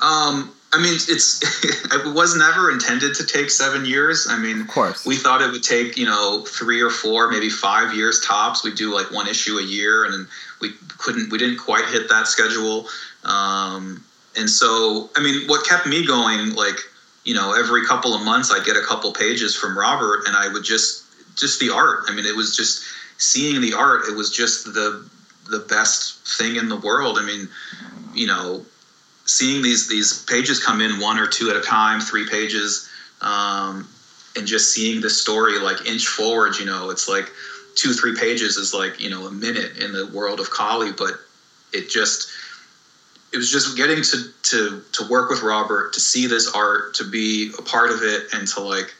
Um, I mean, it's it was never intended to take seven years. I mean, of course, we thought it would take you know three or four, maybe five years tops. We do like one issue a year, and we couldn't, we didn't quite hit that schedule. Um, and so, I mean, what kept me going, like you know, every couple of months I get a couple pages from Robert, and I would just just the art. I mean, it was just seeing the art. It was just the the best thing in the world. I mean, you know seeing these these pages come in one or two at a time, three pages, um, and just seeing the story like inch forward. You know, it's like two three pages is like you know a minute in the world of Kali, but it just it was just getting to to to work with Robert to see this art to be a part of it and to like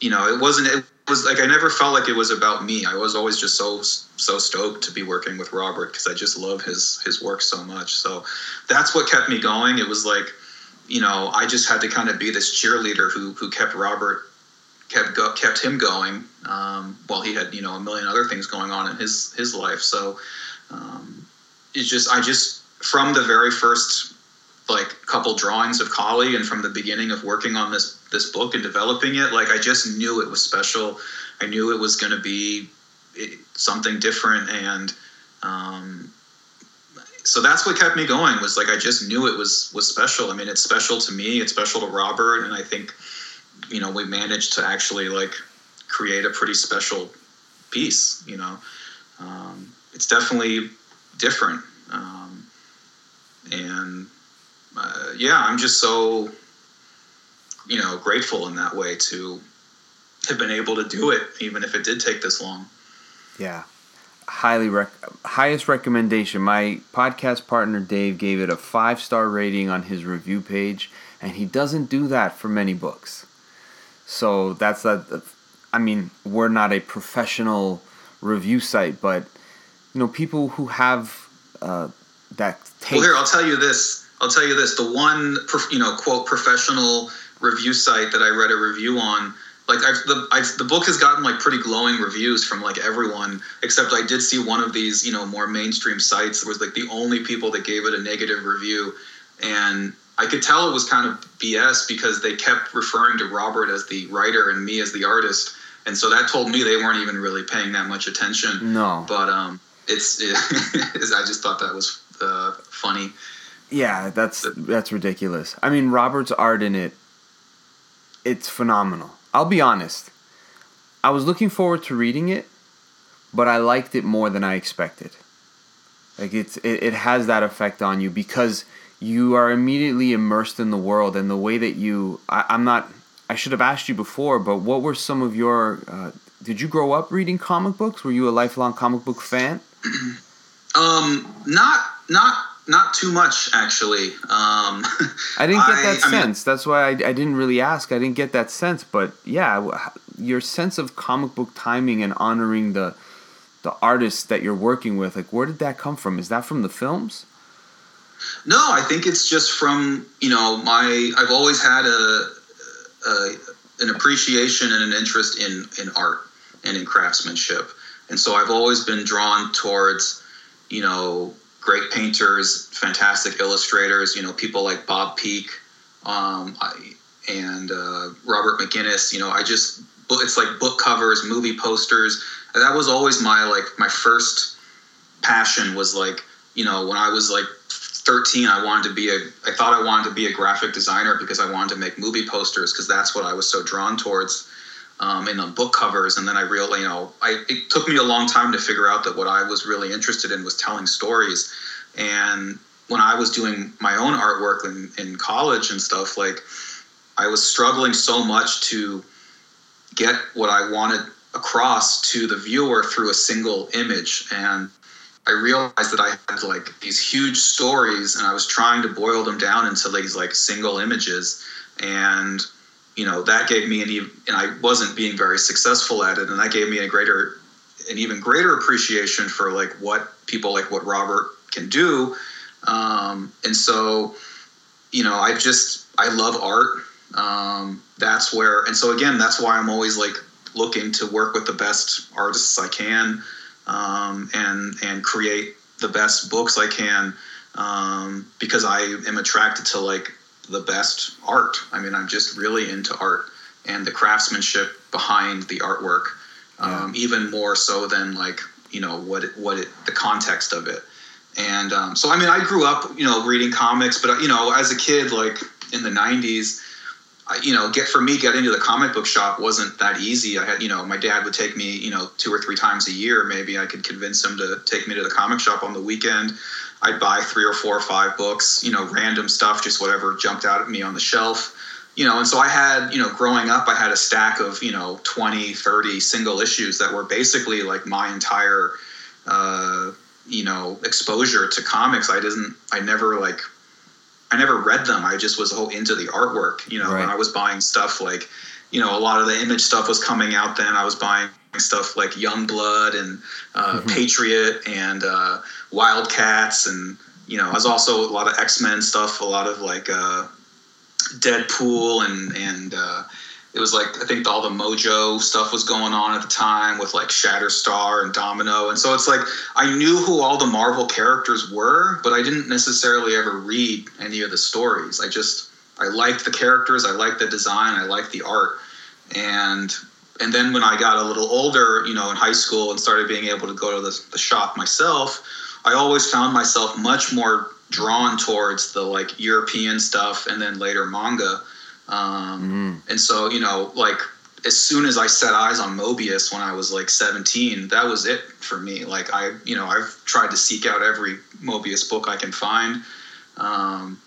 you know it wasn't it was like I never felt like it was about me. I was always just so so stoked to be working with Robert because I just love his his work so much. So that's what kept me going. It was like, you know, I just had to kind of be this cheerleader who who kept Robert kept go, kept him going um, while he had you know a million other things going on in his his life. So um, it's just I just from the very first like couple drawings of Kali and from the beginning of working on this this book and developing it, like I just knew it was special. I knew it was going to be eh, something different, and um, so that's what kept me going. Was like I just knew it was was special. I mean, it's special to me. It's special to Robert, and I think you know we managed to actually like create a pretty special piece. You know, um, it's definitely different, um, and uh, yeah, I'm just so you know grateful in that way to have been able to do it, even if it did take this long. Yeah, highly rec- highest recommendation. My podcast partner Dave gave it a five star rating on his review page, and he doesn't do that for many books. So that's that. I mean, we're not a professional review site, but you know, people who have uh, that. Well, here I'll tell you this. I'll tell you this: the one, you know, quote professional review site that I read a review on, like I've, the I've, the book has gotten like pretty glowing reviews from like everyone, except I did see one of these, you know, more mainstream sites that was like the only people that gave it a negative review, and I could tell it was kind of BS because they kept referring to Robert as the writer and me as the artist, and so that told me they weren't even really paying that much attention. No, but um, it's it, I just thought that was uh, funny. Yeah, that's that's ridiculous. I mean, Robert's art in it, it's phenomenal. I'll be honest. I was looking forward to reading it, but I liked it more than I expected. Like it's it, it has that effect on you because you are immediately immersed in the world and the way that you I, I'm not I should have asked you before, but what were some of your uh, did you grow up reading comic books? Were you a lifelong comic book fan? um, not not not too much actually. Um, I didn't get that I, sense. I mean, That's why I, I didn't really ask. I didn't get that sense. But yeah, your sense of comic book timing and honoring the the artists that you're working with, like where did that come from? Is that from the films? No, I think it's just from you know my. I've always had a uh, an appreciation and an interest in in art and in craftsmanship, and so I've always been drawn towards, you know, great painters, fantastic illustrators. You know, people like Bob Peak, um, I, and uh, Robert McGinnis. You know, I just it's like book covers, movie posters. That was always my like my first passion was like you know when I was like 13 i wanted to be a i thought i wanted to be a graphic designer because i wanted to make movie posters because that's what i was so drawn towards um, in the book covers. And then i really you know I, it took me a long time to figure out that what i was really interested in was telling stories. And when i was doing my own artwork in, in college and stuff like i was struggling so much to get what i wanted across to the viewer through a single image. And I realized that I had like these huge stories and I was trying to boil them down into these like single images. And you know that gave me an even and I wasn't being very successful at it. And that gave me a greater an even greater appreciation for like what people like what Robert can do. Um, and so you know I just I love art. Um, that's where and so again that's why I'm always like looking to work with the best artists I can um, and and create the best books I can um, because I am attracted to like the best art. I mean, I'm just really into art and the craftsmanship behind the artwork, um, yeah. even more so than like you know what it, what it, the context of it. And um, so, I mean, I grew up, you know, reading comics, but you know, as a kid, like in the '90s, you know, get for me getting to the comic book shop wasn't that easy. I had, you know, my dad would take me, you know, two or three times a year. Maybe I could convince him to take me to the comic shop on the weekend. I'd buy three or four or five books, you know, random stuff, just whatever jumped out at me on the shelf, you know. And so I had, you know, growing up, I had a stack of, you know, 20, 30 single issues that were basically like my entire, uh, you know, exposure to comics. I didn't, I never like I never read them. I just was into the artwork. You know, right. I was buying stuff like, you know, a lot of the image stuff was coming out then. I was buying stuff like Youngblood and uh, mm-hmm. Patriot and uh, Wildcats, and you know, I was also a lot of X Men stuff, a lot of like uh, Deadpool and and uh, it was like I think all the Mojo stuff was going on at the time with like Shatterstar and Domino, and so it's like I knew who all the Marvel characters were, but I didn't necessarily ever read any of the stories. I just I liked the characters, I liked the design, I liked the art, and and then when I got a little older, you know, in high school and started being able to go to the, the shop myself, I always found myself much more drawn towards the like European stuff and then later manga um, mm. And so, you know, like as soon as I set eyes on Moebius when I was like 17, that was it for me. Like I, you know, I've tried to seek out every Moebius book I can find. Um,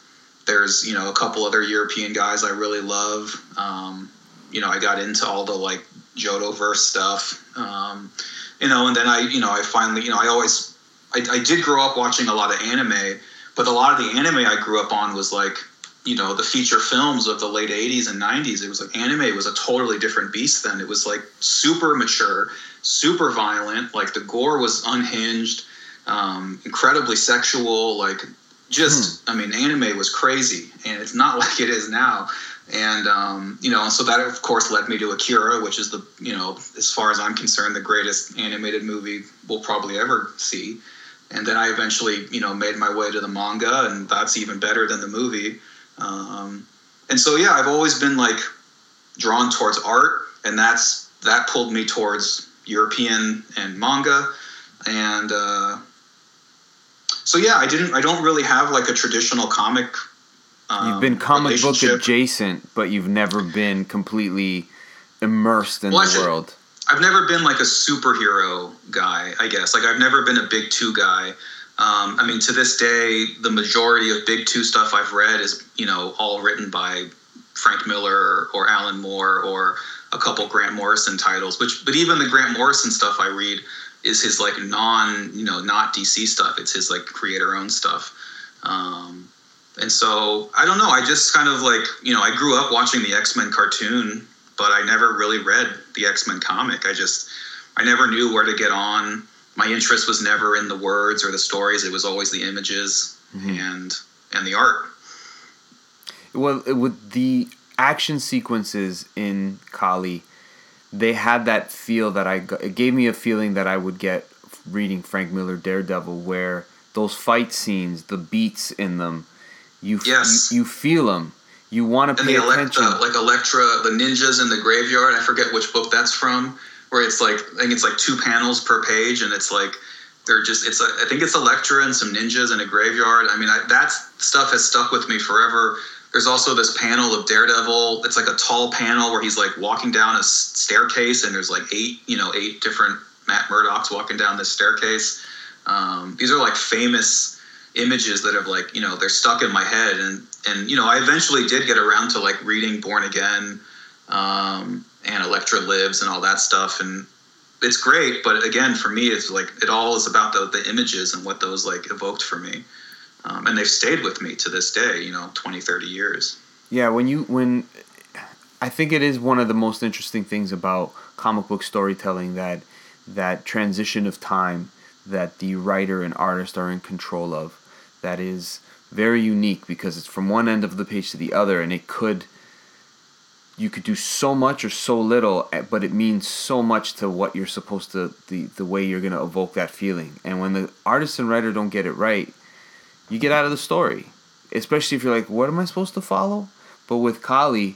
there's, you know, a couple other European guys I really love. Um, you know, I got into all the like Jodoverse stuff. Um, you know, and then I, you know, I finally, you know, I always, I, I did grow up watching a lot of anime, but a lot of the anime I grew up on was like you know the feature films of the late 80s and 90s it was like anime was a totally different beast then. It was like super mature super violent like the gore was unhinged um, incredibly sexual like just hmm. i mean anime was crazy and it's not like it is now. And um, you know so that of course led me to akira which is the you know as far as i'm concerned the greatest animated movie we'll probably ever see. And then i eventually you know made my way to the manga and that's even better than the movie um, and so, yeah, I've always been like drawn towards art, and that's that pulled me towards European and manga, and uh, so yeah, I didn't, I don't really have like a traditional comic. Um, you've been comic book adjacent, but you've never been completely immersed in well, the world. I've never been like a superhero guy, I guess. Like I've never been a big two guy. Um, I mean, to this day, the majority of Big Two stuff I've read is, you know, all written by Frank Miller or Alan Moore or a couple Grant Morrison titles. Which, but even the Grant Morrison stuff I read is his like non, you know, not DC stuff. It's his like creator-owned stuff. Um, and so I don't know. I just kind of like, you know, I grew up watching the X Men cartoon, but I never really read the X Men comic. I just, I never knew where to get on my interest was never in the words or the stories. It was always the images mm-hmm. and and the art. Well, with the action sequences in Kali, they had that feel that I it gave me a feeling that I would get reading Frank Miller Daredevil, where those fight scenes, the beats in them, you Yes. you, you feel them. You want to and pay the attention. Elektra, like Elektra, the ninjas in the graveyard. I forget which book that's from. Where it's like I think it's like two panels per page, and it's like they're just it's a, I think it's Elektra and some ninjas in a graveyard. I mean I, that stuff has stuck with me forever. There's also this panel of Daredevil. It's like a tall panel where he's like walking down a staircase, and there's like eight you know eight different Matt Murdock's walking down this staircase. Um, these are like famous images that have like you know they're stuck in my head and and you know i eventually did get around to like reading born again um, and elektra lives and all that stuff. And it's great but again for me it's like it all is about the, the images and what those like evoked for me. Um, and they've stayed with me to this day you know 20 30 years. Yeah, when you when I think it is one of the most interesting things about comic book storytelling that that transition of time that the writer and artist are in control of that is very unique because it's from one end of the page to the other and it could you could do so much or so little eh, but it means so much to what you're supposed to the the way you're going to evoke that feeling. And when the artist and writer don't get it right you get out of the story. Especially if you're like what am i supposed to follow? But with kali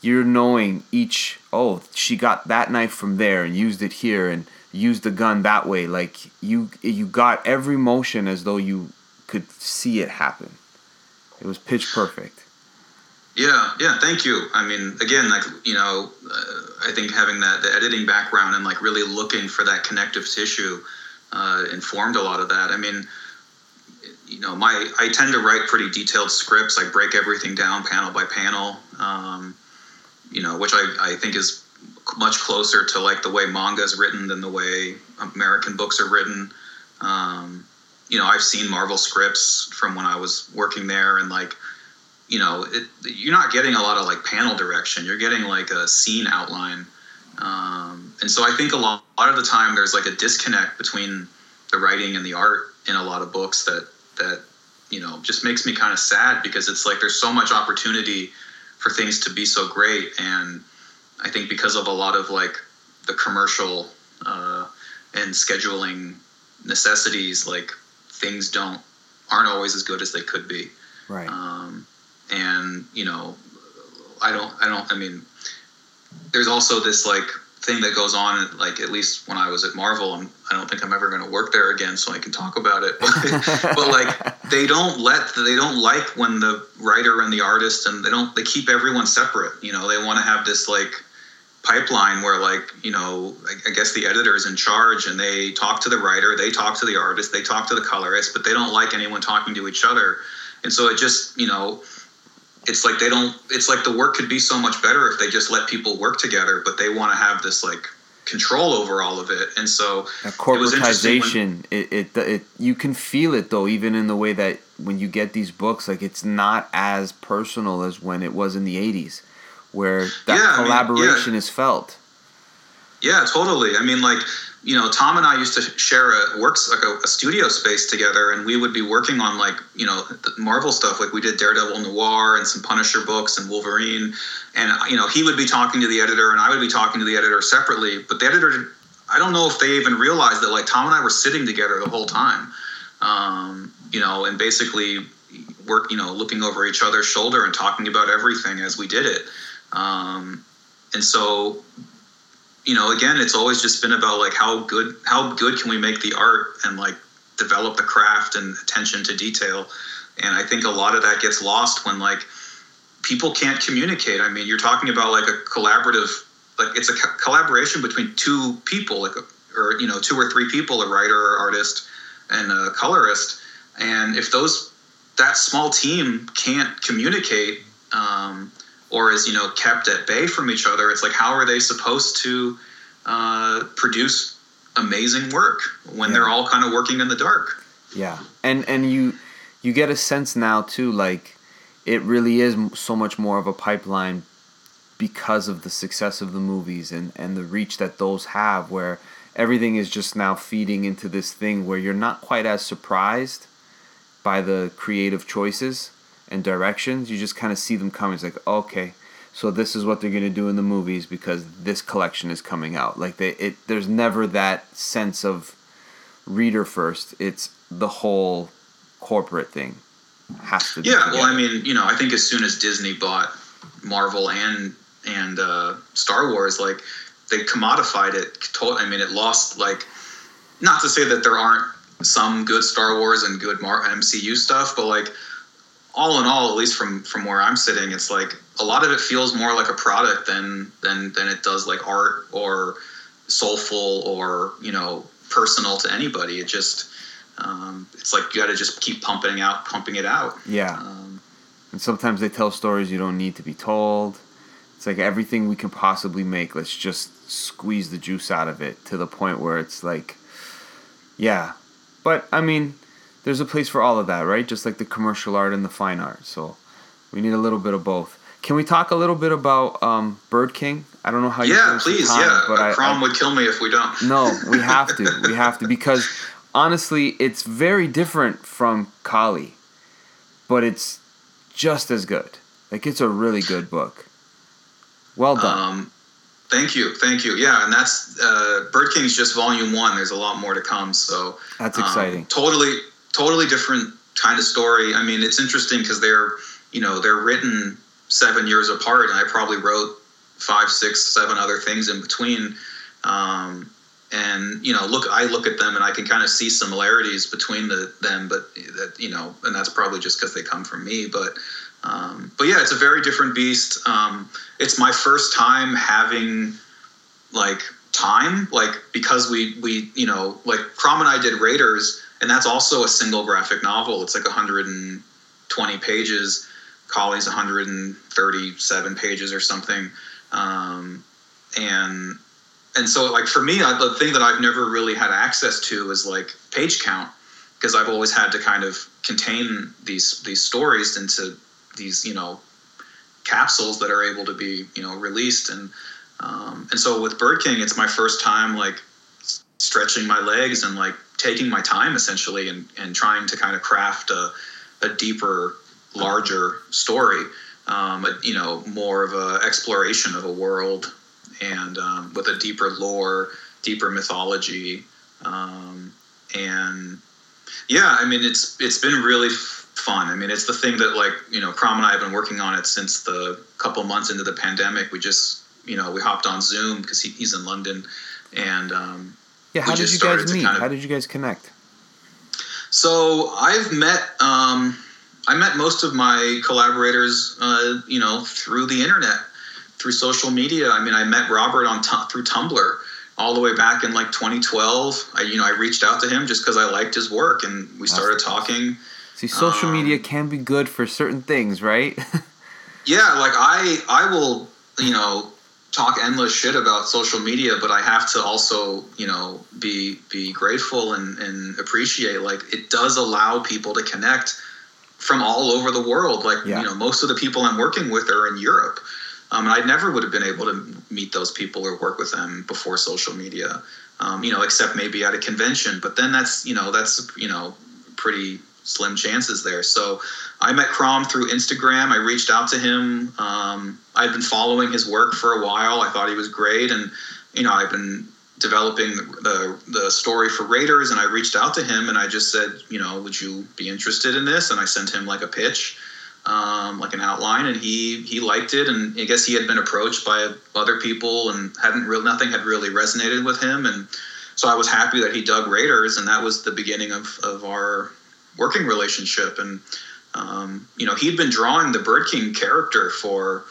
you're knowing each oh she got that knife from there and used it here and used the gun that way. Like you you got every motion as though you could see it happen. It was pitch perfect Yeah, yeah, thank you. I mean, again, like you know, uh, I think having that the editing background and like really looking for that connective tissue uh, informed a lot of that. I mean, you know, my I tend to write pretty detailed scripts. I break everything down panel by panel. Um, you know, which I, I think is much closer to like the way manga is written than the way American books are written. Um, you know, I've seen Marvel scripts from when I was working there, and like you know, it, you're not getting a lot of like panel direction. You're getting like a scene outline. Um, and so I think a lot, a lot of the time there's like a disconnect between the writing and the art in a lot of books that, that, you know, just makes me kind of sad because it's like there's so much opportunity for things to be so great. And I think because of a lot of like the commercial uh, and scheduling necessities, like things don't, aren't always as good as they could be right um, and you know i don't i don't i mean there's also this like thing that goes on like at least when i was at marvel and i don't think i'm ever going to work there again so i can talk about it. But, but like they don't let they don't like when the writer and the artist and they don't they keep everyone separate. You know they want to have this like pipeline where like you know I, I guess the editor is in charge and they talk to the writer they talk to the artist they talk to the colorist but they don't like anyone talking to each other. And so it just you know it's like they don't it's like the work could be so much better if they just let people work together but they want to have this like control over all of it and so that it was interesting corporatization it, it, it you can feel it though even in the way that when you get these books like it's not as personal as when it was in the 80s where that Yeah, I mean, yeah. collaboration is felt Yeah, totally. I mean, like, you know, Tomm and I used to share a works like a, a studio space together, and we would be working on like, you know, Marvel stuff. Like we did Daredevil Noir and some Punisher books and Wolverine, and you know, he would be talking to the editor, and I would be talking to the editor separately. But the editor, I don't know if they even realized that like Tomm and I were sitting together the whole time, um, you know, and basically work, you know, looking over each other's shoulder and talking about everything as we did it. Um, and so you know again it's always just been about like how good how good can we make the art and like develop the craft and attention to detail. And i think a lot of that gets lost when like people can't communicate. I mean you're talking about like a collaborative like it's a co- collaboration between two people like a, or you know two or three people a writer artist and a colorist. And if those that small team can't communicate um, or is you know kept at bay from each other it's like how are they supposed to uh, produce amazing work when Yeah. they're all kind of working in the dark? Yeah, and and you you get a sense now too, like it really is so much more of a pipeline because of the success of the movies and and the reach that those have, where everything is just now feeding into this thing where you're not quite as surprised by the creative choices and directions. You just kind of see them coming. It's like okay, so this is what they're gonna do in the movies because this collection is coming out. Like they, it there's never that sense of reader first. It's the whole corporate thing has to. Yeah, well, I mean, you know, I think as soon as Disney bought Marvel and and uh, Star Wars, like they commodified it. I mean, it lost like not to say that there aren't some good Star Wars and good Mar- MCU stuff, but like all in all, at least from from where I'm sitting, it's like a lot of it feels more like a product than than than it does like art or soulful or you know personal to anybody. It just um, it's like you got to just keep pumping out, pumping it out. Yeah. Um, and sometimes they tell stories you don't need to be told. It's like everything we can possibly make. Let's just squeeze the juice out of it to the point where it's like, yeah. But I mean, there's a place for all of that, right? Just like the commercial art and the fine art. So we need a little bit of both. Can we talk a little bit about um, Bird King? I don't know how. You. Yeah, please. Time, yeah, but I, Crom would kill me if we don't. No, we have to. we have to because honestly, it's very different from Kali, but it's just as good. Like it's a really good book. Well done. Um, thank you, thank you. Yeah, and that's uh, Bird King's just volume one. There's a lot more to come. So that's um, exciting. totally, totally different kind of story. I mean, it's interesting because they're you know they're written seven years apart, and I probably wrote five, six, seven other things in between. Um, and you know look i look at them and i can kind of see similarities between the them but that you know and that's probably just because they come from me but um, but yeah it's a very different beast um, it's my first time having like time like because we we you know like Crom and i did raiders and that's also a single graphic novel. It's like 120 pages. Kali's 137 pages or something. Um, and and so like for me I, the thing that i've never really had access to is like page count because i've always had to kind of contain these these stories into these you know capsules that are able to be you know released. And um, and so with bird king it's my first time like stretching my legs and like taking my time essentially and, and trying to kind of craft a, a deeper larger story um, a, you know more of a exploration of a world and um, with a deeper lore, deeper mythology, um, and yeah, I mean it's it's been really fun. I mean it's the thing that like you know Crom and I have been working on it since the couple months into the pandemic. We just you know we hopped on Zoom because he, he's in London, and um, yeah, how did you guys meet? Kind of, how did you guys connect? So I've met. Um, I met most of my collaborators, uh, you know, through the internet through social media. I mean, I met Robert on t- through Tumblr all the way back in like 2012. I, you know, I reached out to him just because I liked his work, and we started talking. See, social um, media can be good for certain things, right? yeah, like I, I will, you know, talk endless shit about social media, but I have to also, you know, be be grateful and, and appreciate like it does allow people to connect from all over the world. Like, yeah. you know, most of the people I'm working with are in Europe. Um, and I never would have been able to meet those people or work with them before social media, um, you know, except maybe at a convention. But then that's, you know, that's, you know, pretty slim chances there. So I met Crom through Instagram. I reached out to him. Um, I'd been following his work for a while. I thought he was great. And, you know, I've been developing the, the, the story for Raiders and I reached out to him and I just said, you know, would you be interested in this? And I sent him like a pitch um, like an outline, and he he liked it. And I guess he had been approached by other people and hadn't real nothing had really resonated with him. And so I was happy that he dug Raiders, and that was the beginning of of our working relationship. And um, you know, he'd been drawing the Bird King character for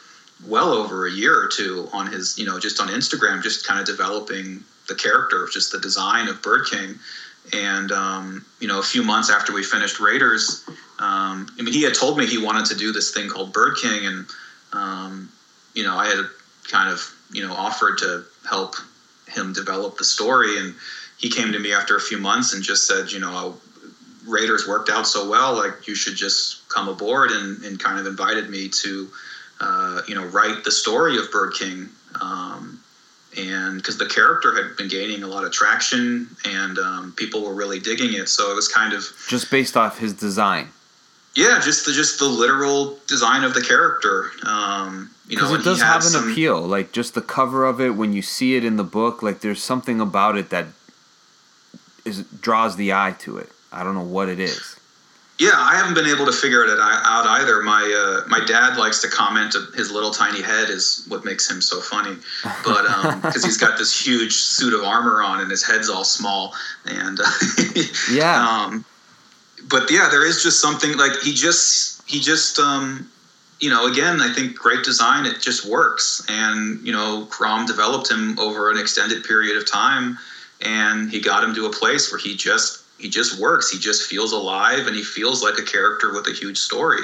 well over a year or two on his, you know, just on Instagram, just kind of developing the character, just the design of Bird King. And um, you know, a few months after we finished Raiders, um, I mean, he had told me he wanted to do this thing called Bird King, and um, you know, I had kind of you know offered to help him develop the story, and he came to me after a few months and just said, you know, Raiders worked out so well, like you should just come aboard, and, and kind of invited me to, uh, you know, write the story of Bird King. Um, and because the character had been gaining a lot of traction and um, people were really digging it so it was kind of just based off his design yeah just the just the literal design of the character um, you know, because it does have an some- appeal. Like just the cover of it, when you see it in the book, like there's something about it that is draws the eye to it. I don't know what it is. Yeah, I haven't been able to figure it out either. My uh, my dad likes to comment his little tiny head is what makes him so funny, but because he's got this huge suit of armor on and his head's all small, and uh, Yeah. um, but yeah, there is just something like he just he just um, you know again I think great design it just works, and you know Crom developed him over an extended period of time, and he got him to a place where he just he just works. He just feels alive, and he feels like a character with a huge story,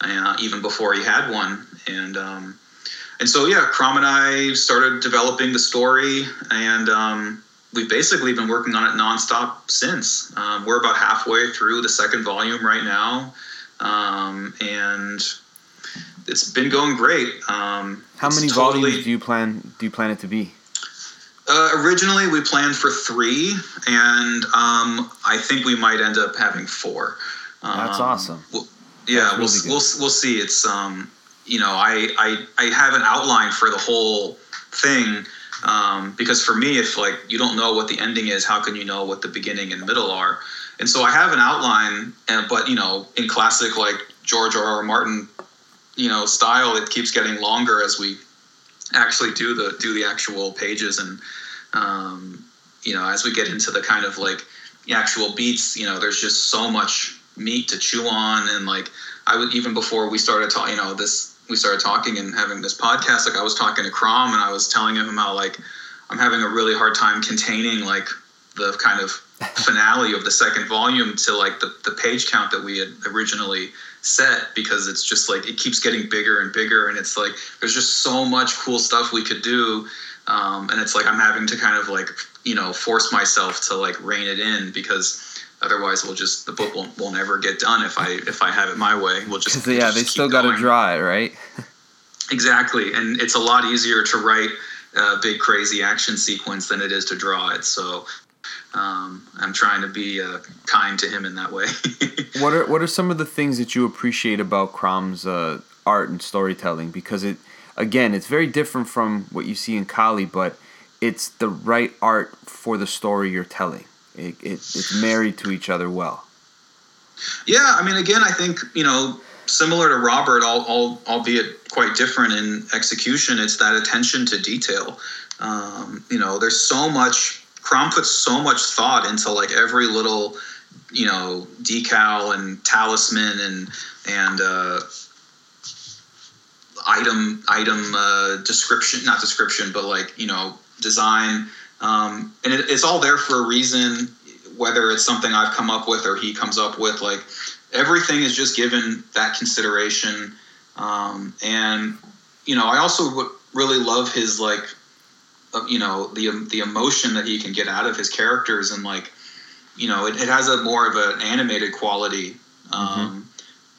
uh, even before he had one. And um, and so yeah, Crom and I started developing the story, and um, we've basically been working on it nonstop since. Um, we're about halfway through the second volume right now, um, and it's been going great. Um, How many totally- volumes do you plan do you plan it to be? Uh, originally, we planned for three, and um, I think we might end up having four. Um, That's awesome. We'll, yeah, That's we'll, good. we'll we'll see. It's um, you know, I I I have an outline for the whole thing. Um, because for me, if like you don't know what the ending is, how can you know what the beginning and middle are? And so I have an outline, and, but you know, in classic like George R. R. Martin, you know, style, it keeps getting longer as we actually do the do the actual pages and um, you know as we get into the kind of like actual beats you know there's just so much meat to chew on. And like i would even before we started talking you know this we started talking and having this podcast like i was talking to crom and i was telling him how like i'm having a really hard time containing like the kind of finale of the second volume to like the, the page count that we had originally set because it's just like it keeps getting bigger and bigger. And it's like there's just so much cool stuff we could do um, and it's like i'm having to kind of like you know force myself to like rein it in because otherwise we'll just the book will, will never get done if i if i have it my way we'll just yeah, just they still got to it, right? Exactly, and it's a lot easier to write a big crazy action sequence than it is to draw it. So um, I'm trying to be uh, kind to him in that way. What are what are some of the things that you appreciate about Crom's uh, art and storytelling? Because it, again, it's very different from what you see in Kali, but it's the right art for the story you're telling. It, it it's married to each other well. yeah, I mean, again, I think you know, similar to Robert, al- al- albeit quite different in execution, it's that attention to detail. Um, you know, there's so much. Crom puts so much thought into like every little, you know, decal and talisman and and uh, item item uh, description, not description, but like you know, design. Um, and it, it's all there for a reason. Whether it's something I've come up with or he comes up with, like everything is just given that consideration. Um, and you know, I also would really love his like, uh, you know, the the emotion that he can get out of his characters, and like, you know, it, it has a more of an animated quality. Um,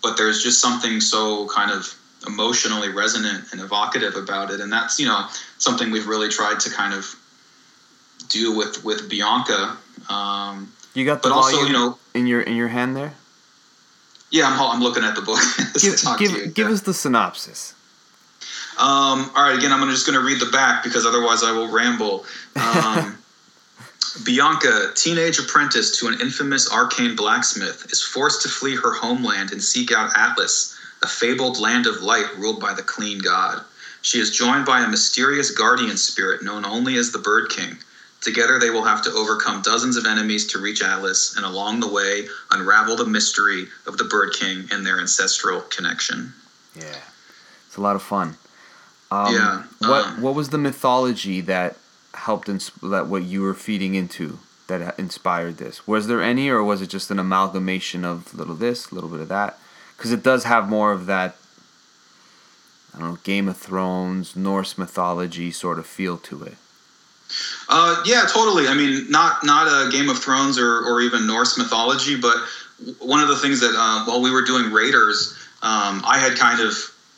But there's just something so kind of emotionally resonant and evocative about it, and that's you know something we've really tried to kind of do with with Bianca. Um, You got the but also, you know, in your in your hand there. yeah, I'm, I'm looking at the book. Give give, you. give Yeah. us the synopsis. Um, all right, again, I'm just going to read the back because otherwise I will ramble. Um, Bianca, teenage apprentice to an infamous arcane blacksmith, is forced to flee her homeland and seek out Atlas, a fabled land of light ruled by the clean god. She is joined by a mysterious guardian spirit known only as the Bird King. Together, they will have to overcome dozens of enemies to reach Atlas, and along the way, unravel the mystery of the Bird King and their ancestral connection. Yeah, it's a lot of fun. Um, Yeah, What um, what was the mythology that helped ins- that what you were feeding into that inspired this? Was there any, or was it just an amalgamation of little this, little bit of that? Because it does have more of that. I don't know, Game of Thrones, Norse mythology sort of feel to it. Uh, yeah, totally. I mean, not not a Game of Thrones or, or even Norse mythology, but one of the things that uh, while we were doing Raiders, um, I had kind of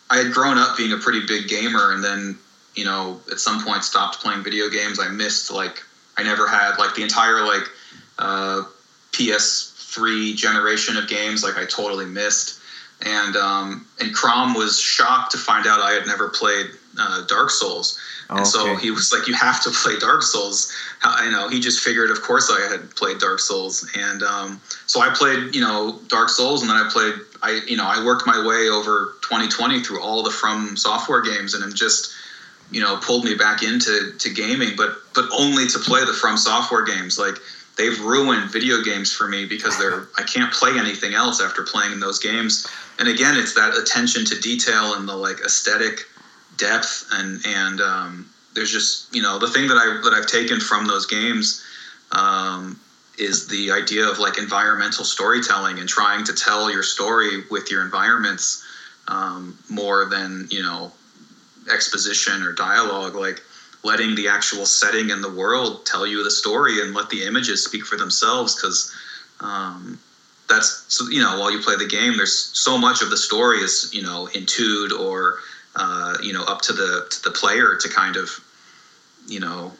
I had grown up being a pretty big gamer, and then you know at some point stopped playing video games. I missed like I never had like the entire like uh, PS3 generation of games. Like I totally missed. And um, and Crom was shocked to find out I had never played uh, Dark Souls. And okay. so he was like, "You have to play Dark Souls." I know he just figured, of course, I had played Dark Souls, and um, so I played, you know, Dark Souls, and then I played, I, you know, I worked my way over 2020 through all the From Software games, and it just, you know, pulled me back into to gaming, but but only to play the From Software games. Like they've ruined video games for me because they're I can't play anything else after playing those games. And again, it's that attention to detail and the like aesthetic depth and and um, there's just you know the thing that I that I've taken from those games um, is the idea of like environmental storytelling and trying to tell your story with your environments um, more than you know exposition or dialogue like letting the actual setting in the world tell you the story and let the images speak for themselves because um, that's you know while you play the game there's so much of the story is you know intued or uh, you know, up to the to the player to kind of, you know,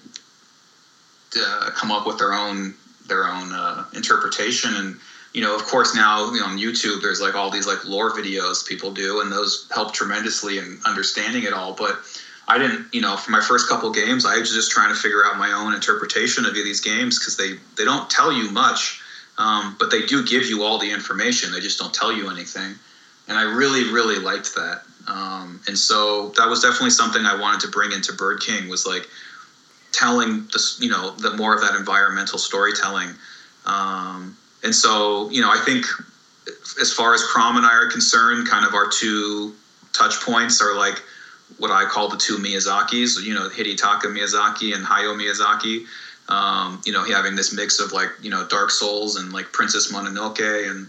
uh, come up with their own their own uh, interpretation. And you know, of course, now you know, on YouTube, there's like all these like lore videos people do, and those help tremendously in understanding it all. But I didn't, you know, for my first couple games, I was just trying to figure out my own interpretation of these games because they they don't tell you much, um, but they do give you all the information. They just don't tell you anything, and I really really liked that. Um, and so that was definitely something I wanted to bring into Bird King was like telling this, you know, the more of that environmental storytelling. Um, and so, you know, I think as far as Crom and I are concerned, kind of our two touch points are like what I call the two Miyazakis, you know, Hidetaka Miyazaki and Hayao Miyazaki. Um, you know, having this mix of like, you know, Dark Souls and like Princess Mononoke and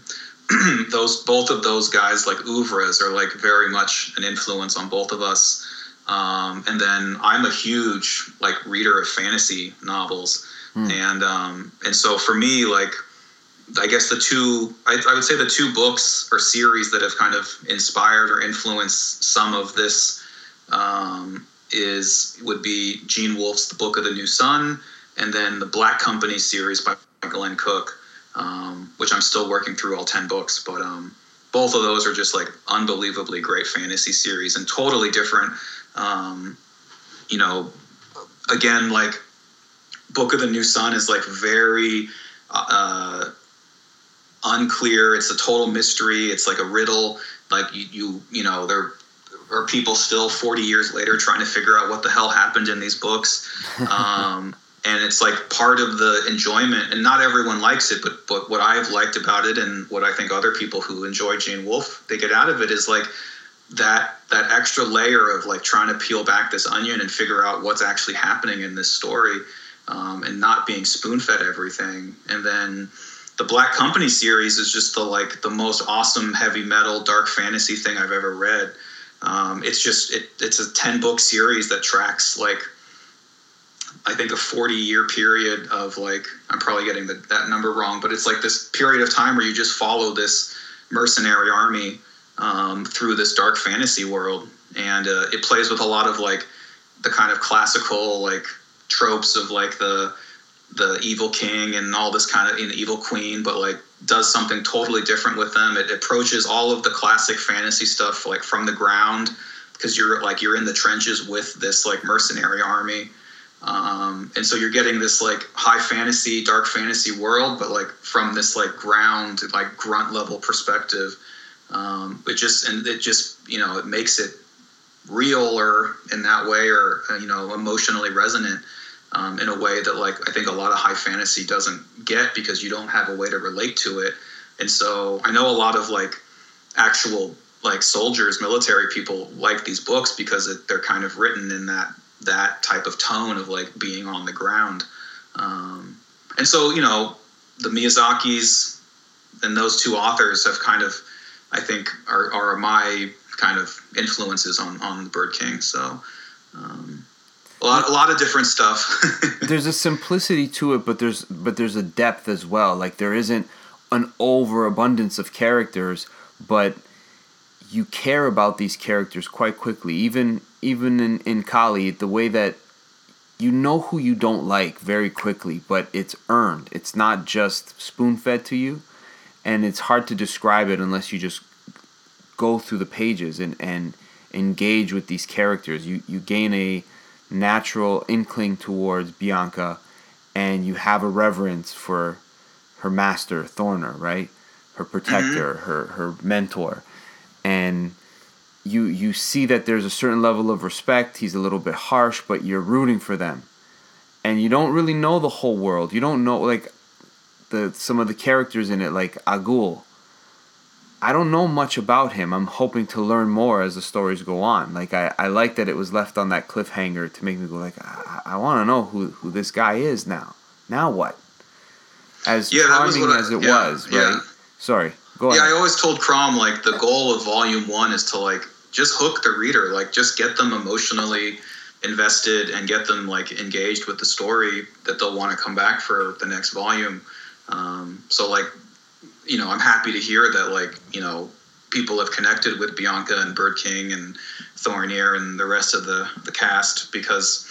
those both of those guys like oeuvres are like very much an influence on both of us. Um, and then I'm a huge like reader of fantasy novels, mm. and um, and so for me like I guess the two I, I, would say the two books or series that have kind of inspired or influenced some of this um, is would be Gene Wolfe's The Book of the New Sun, and then the Black Company series by Glenn Cook um, which I'm still working through all 10 books. But um, both of those are just like unbelievably great fantasy series and totally different. Um, you know, again, like Book of the New Sun is like very uh, unclear. It's a total mystery. It's like a riddle. Like you, you, you know, there are people still 40 years later trying to figure out what the hell happened in these books. Um, and it's like part of the enjoyment and not everyone likes it but but what i've liked about it and what i think other people who enjoy gene wolfe they get out of it is like that that extra layer of like trying to peel back this onion and figure out what's actually happening in this story um, and not being spoon-fed everything. And then the black company series is just the like the most awesome heavy metal dark fantasy thing i've ever read. Um, it's just it, it's a 10 book series that tracks like I think a 40 year period of like I'm probably getting the, that number wrong, but it's like this period of time where you just follow this mercenary army um, through this dark fantasy world, and uh, it plays with a lot of like the kind of classical like tropes of like the the evil king and all this kind of an evil queen, but like does something totally different with them. It approaches all of the classic fantasy stuff like from the ground because you're like you're in the trenches with this like mercenary army um, and so you're getting this like high fantasy, dark fantasy world, but like from this like ground, like grunt level perspective. Um, it just and it just you know it makes it real or in that way or uh, you know emotionally resonant um, in a way that like I think a lot of high fantasy doesn't get because you don't have a way to relate to it. And so I know a lot of like actual like soldiers, military people like these books because it, they're kind of written in that that type of tone of like being on the ground. Um, and so, you know, the Miyazakis and those two authors have kind of, I think, are, are my kind of influences on, on the Bird King. So, um, a lot, a lot of different stuff. there's a simplicity to it, but there's, but there's a depth as well. Like there isn't an overabundance of characters, but you care about these characters quite quickly. Even even in, in Kali, the way that you know who you don't like very quickly, but it's earned. It's not just spoon fed to you, and it's hard to describe it unless you just go through the pages and and engage with these characters. You you gain a natural inkling towards Bianca, and you have a reverence for her master Thorner, right? Her protector, mm-hmm. her her mentor, and you you see that there's a certain level of respect. He's a little bit harsh, but you're rooting for them, and you don't really know the whole world. You don't know like the some of the characters in it, like Agul. I don't know much about him. I'm hoping to learn more as the stories go on. Like I, I like that it was left on that cliffhanger to make me go like I, I want to know who who this guy is now. Now what? As yeah, charming as it yeah, was, right? Yeah. Sorry, go ahead. Yeah, I always told Crom like the goal of Volume One is to like just hook the reader, like just get them emotionally invested and get them like engaged with the story that they'll want to come back for the next volume. Um, so like, you know, I'm happy to hear that like, you know, people have connected with Bianca and Bird King and Thornir and the rest of the, the cast because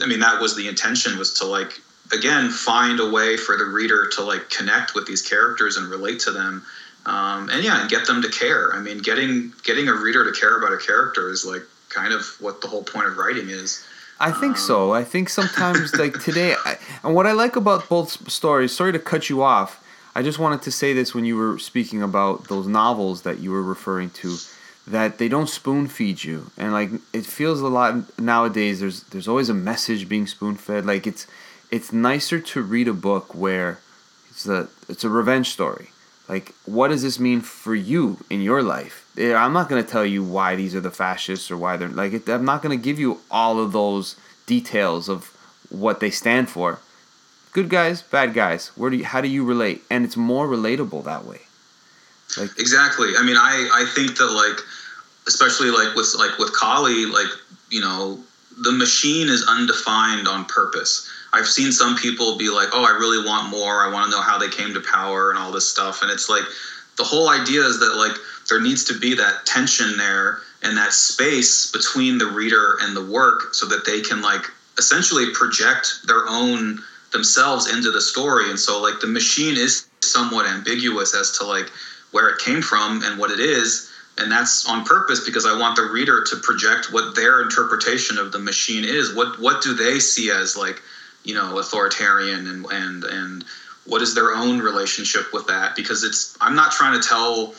I mean that was the intention was to like again find a way for the reader to like connect with these characters and relate to them um, and yeah and get them to care i mean getting getting a reader to care about a character is like kind of what the whole point of writing is I think um, so. I think sometimes, like today, I, and what I like about both stories. Sorry to cut you off. I just wanted to say this when you were speaking about those novels that you were referring to, that they don't spoon feed you, and like it feels a lot nowadays. There's there's always a message being spoon fed. Like it's it's nicer to read a book where it's a it's a revenge story. Like, what does this mean for you in your life? Eh, I'm not going to tell you why these are the fascists or why they're like. I'm not going to give you all of those details of what they stand for. Good guys, bad guys. Where do you, how do you relate? And it's more relatable that way. Like exactly. I mean, I I think that like, especially like with like with Kali, like you know, the machine is undefined on purpose I've seen some people be like, "Oh, I really want more. I want to know how they came to power and all this stuff." And it's like the whole idea is that like there needs to be that tension there and that space between the reader and the work so that they can like essentially project their own themselves into the story. And so like the machine is somewhat ambiguous as to like where it came from and what it is and that's on purpose because I want the reader to project what their interpretation of the machine is. What what do they see as like you know authoritarian and and and what is their own relationship with that? Because it's i'm not trying to tell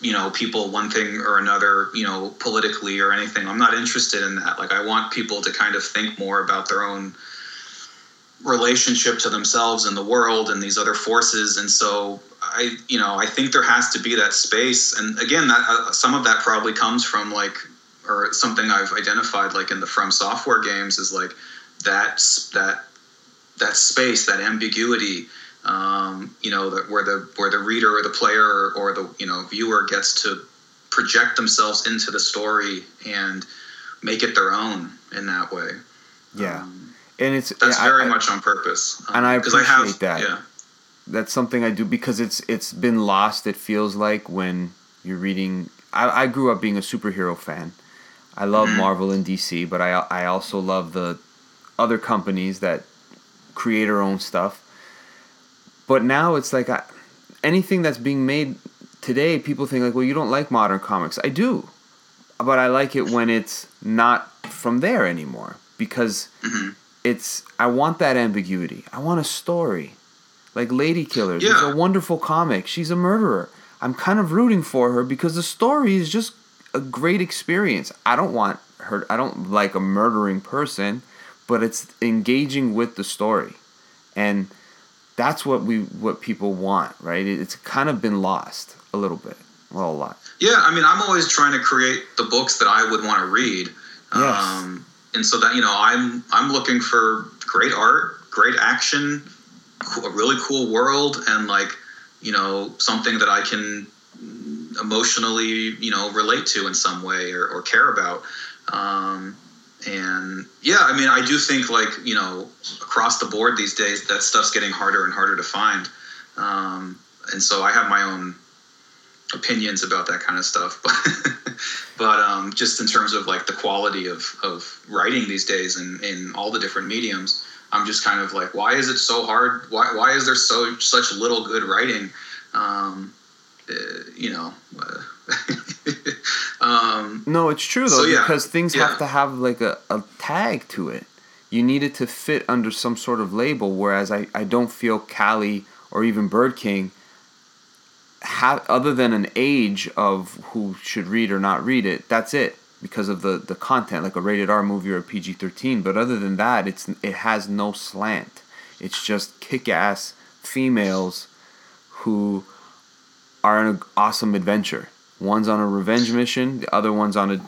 you know people one thing or another you know politically or anything. I'm not interested in that. Like i want people to kind of think more about their own relationship to themselves and the world and these other forces. And so i you know i think there has to be that space. And again that uh, some of that probably comes from like or something i've identified like in the from software games is like that that that space, that ambiguity, um, you know, that where the where the reader or the player or, or the you know viewer gets to project themselves into the story and make it their own in that way. Yeah, um, and it's that's yeah, very I, much on purpose. Um, and I appreciate I have, that. Yeah. That's something I do because it's it's been lost. It feels like when you're reading. I, I grew up being a superhero fan. I love mm-hmm. Marvel and DC, but I I also love the other companies that create our own stuff. But now it's like I, anything that's being made today, people think like, well, you don't like modern comics. I do, but I like it when it's not from there anymore because mm-hmm. it's. I want that ambiguity. I want a story, like Lady Killers. Yeah. It's a wonderful comic. She's a murderer. I'm kind of rooting for her because the story is just a great experience. I don't want her. I don't like a murdering person but it's engaging with the story, and that's what we what people want, right? It's kind of been lost a little bit, well, a lot. Yeah, I mean, I'm always trying to create the books that I would want to read. Yes. Um, and so that you know, I'm I'm looking for great art, great action, a really cool world, and like you know something that I can emotionally you know relate to in some way or, or care about. Um, and yeah i mean i do think like you know across the board these days that stuff's getting harder and harder to find. Um, and so i have my own opinions about that kind of stuff. But but um, just in terms of like the quality of of writing these days and in all the different mediums i'm just kind of like why is it so hard? Why why is there so such little good writing? Um, uh, you know uh, Um, no, it's true though So, yeah. because things Yeah. have to have like a, a tag to it. You need it to fit under some sort of label. Whereas I, I don't feel Kali or even Bird King have other than an age of who should read or not read it. That's it because of the the content, like a rated R movie or a PG thirteen. But other than that, it's it has no slant. It's just kick ass females who are an awesome adventure. One's on a revenge mission, the other one's on a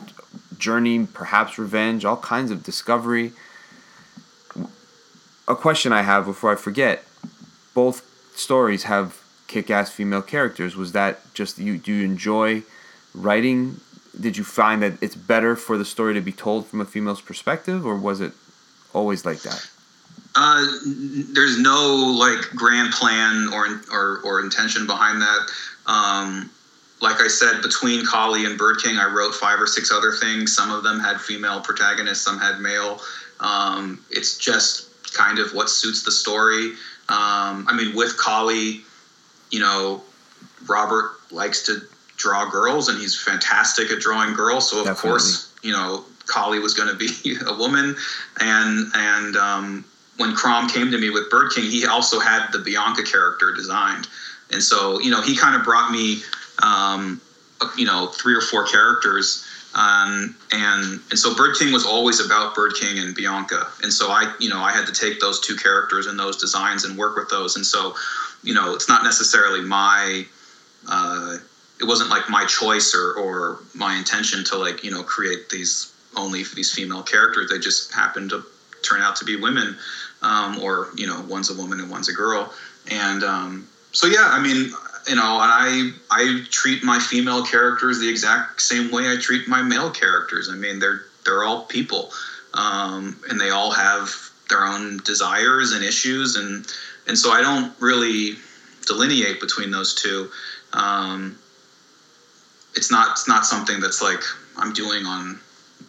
journey, perhaps revenge, all kinds of discovery. A question I have before I forget both stories have kick ass female characters. Was that just you? Do you enjoy writing? Did you find that it's better for the story to be told from a female's perspective, or was it always like that? Uh, there's no like grand plan or or, or intention behind that. Um, like I said, between Kali and Bird King, I wrote five or six other things. Some of them had female protagonists, some had male. Um, it's just kind of what suits the story. Um, I mean, with Kali, you know, Robert likes to draw girls, and he's fantastic at drawing girls. So of Definitely. course, you know, Kali was going to be a woman, and and um, when Crom came to me with Bird King, he also had the Bianca character designed, and so you know he kind of brought me, um, you know, three or four characters. Um, and and so Bird King was always about Bird King and Bianca, and so I you know I had to take those two characters and those designs and work with those, and so you know it's not necessarily my uh, it wasn't like my choice or, or my intention to like you know create these only for these female characters. They just happened to turn out to be women um, or you know one's a woman and one's a girl. And um, so yeah i mean you know and i i treat my female characters the exact same way i treat my male characters i mean they're they're all people um, and they all have their own desires and issues and and so i don't really delineate between those two um, it's not it's not something that's like I'm doing on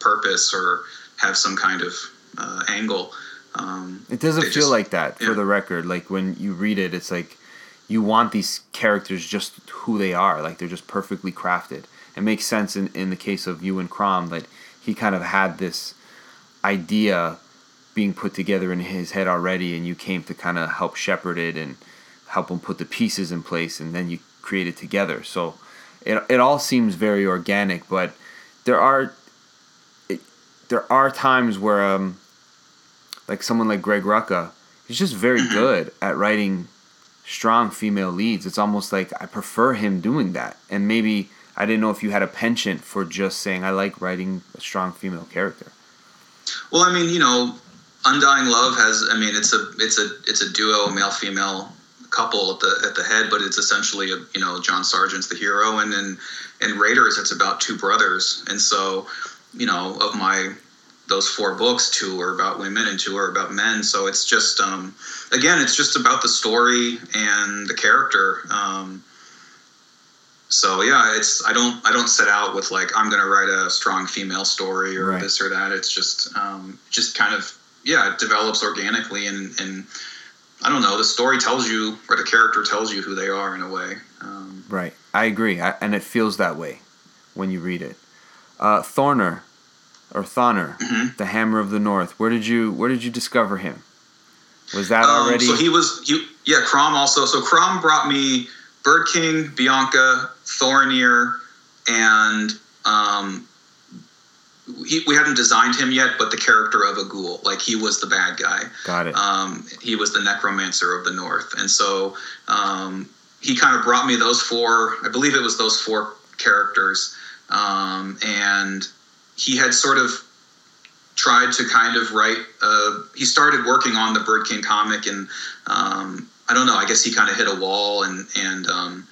purpose or have some kind of uh, angle. Um, It doesn't feel just- like that for yeah. the record. Like when you read it, it's like you want these characters just who they are. Like they're just perfectly crafted. It makes sense in, in the case of you and Crom that he kind of had this idea being put together in his head already, and you came to kind of help shepherd it and help him put the pieces in place, and then you create it together. So it, it all seems very organic, but there are it, there are times where um, like someone like Greg Rucka, he's just very good at writing strong female leads. It's almost like I prefer him doing that. And maybe I didn't know if you had a penchant for just saying I like writing a strong female character. well, I mean, you know, Undying Love has. I mean, it's a it's a it's a duo, male female couple at the at the head, but it's essentially a, you know John Sargent's the hero, and in in Raiders it's about two brothers, and so you know of my those four books, two are about women and two are about men. So it's just um, again, it's just about the story and the character. Um, so yeah, it's I don't I don't set out with like I'm gonna write a strong female story or Right. this or that. It's just um, just kind of yeah, it develops organically and and I don't know. The story tells you or the character tells you who they are in a way. Um, Right. I agree. I, and it feels that way when you read it. Uh, Thorner or Thoner, Mhm. the Hammer of the North. Where did you where did you discover him? Was that Um, already So he was, he, yeah, Crom also. So Crom brought me Bird King, Bianca, Thornir, and um, he, we hadn't designed him yet, but the character of Agul, like he was the bad guy. got it? Um, he was the necromancer of the north, and so um, he kind of brought me those four. I believe it was those four characters, um, and he had sort of tried to kind of write. Uh, he started working on the Bird King comic, and um, I don't know. I guess he kind of hit a wall, and and um,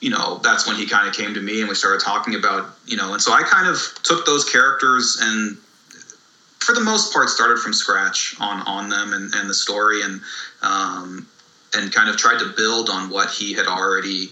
you know that's when he kind of came to me, and we started talking about you know, and so I kind of took those characters and for the most part started from scratch on on them and, and the story and um, and kind of tried to build on what he had already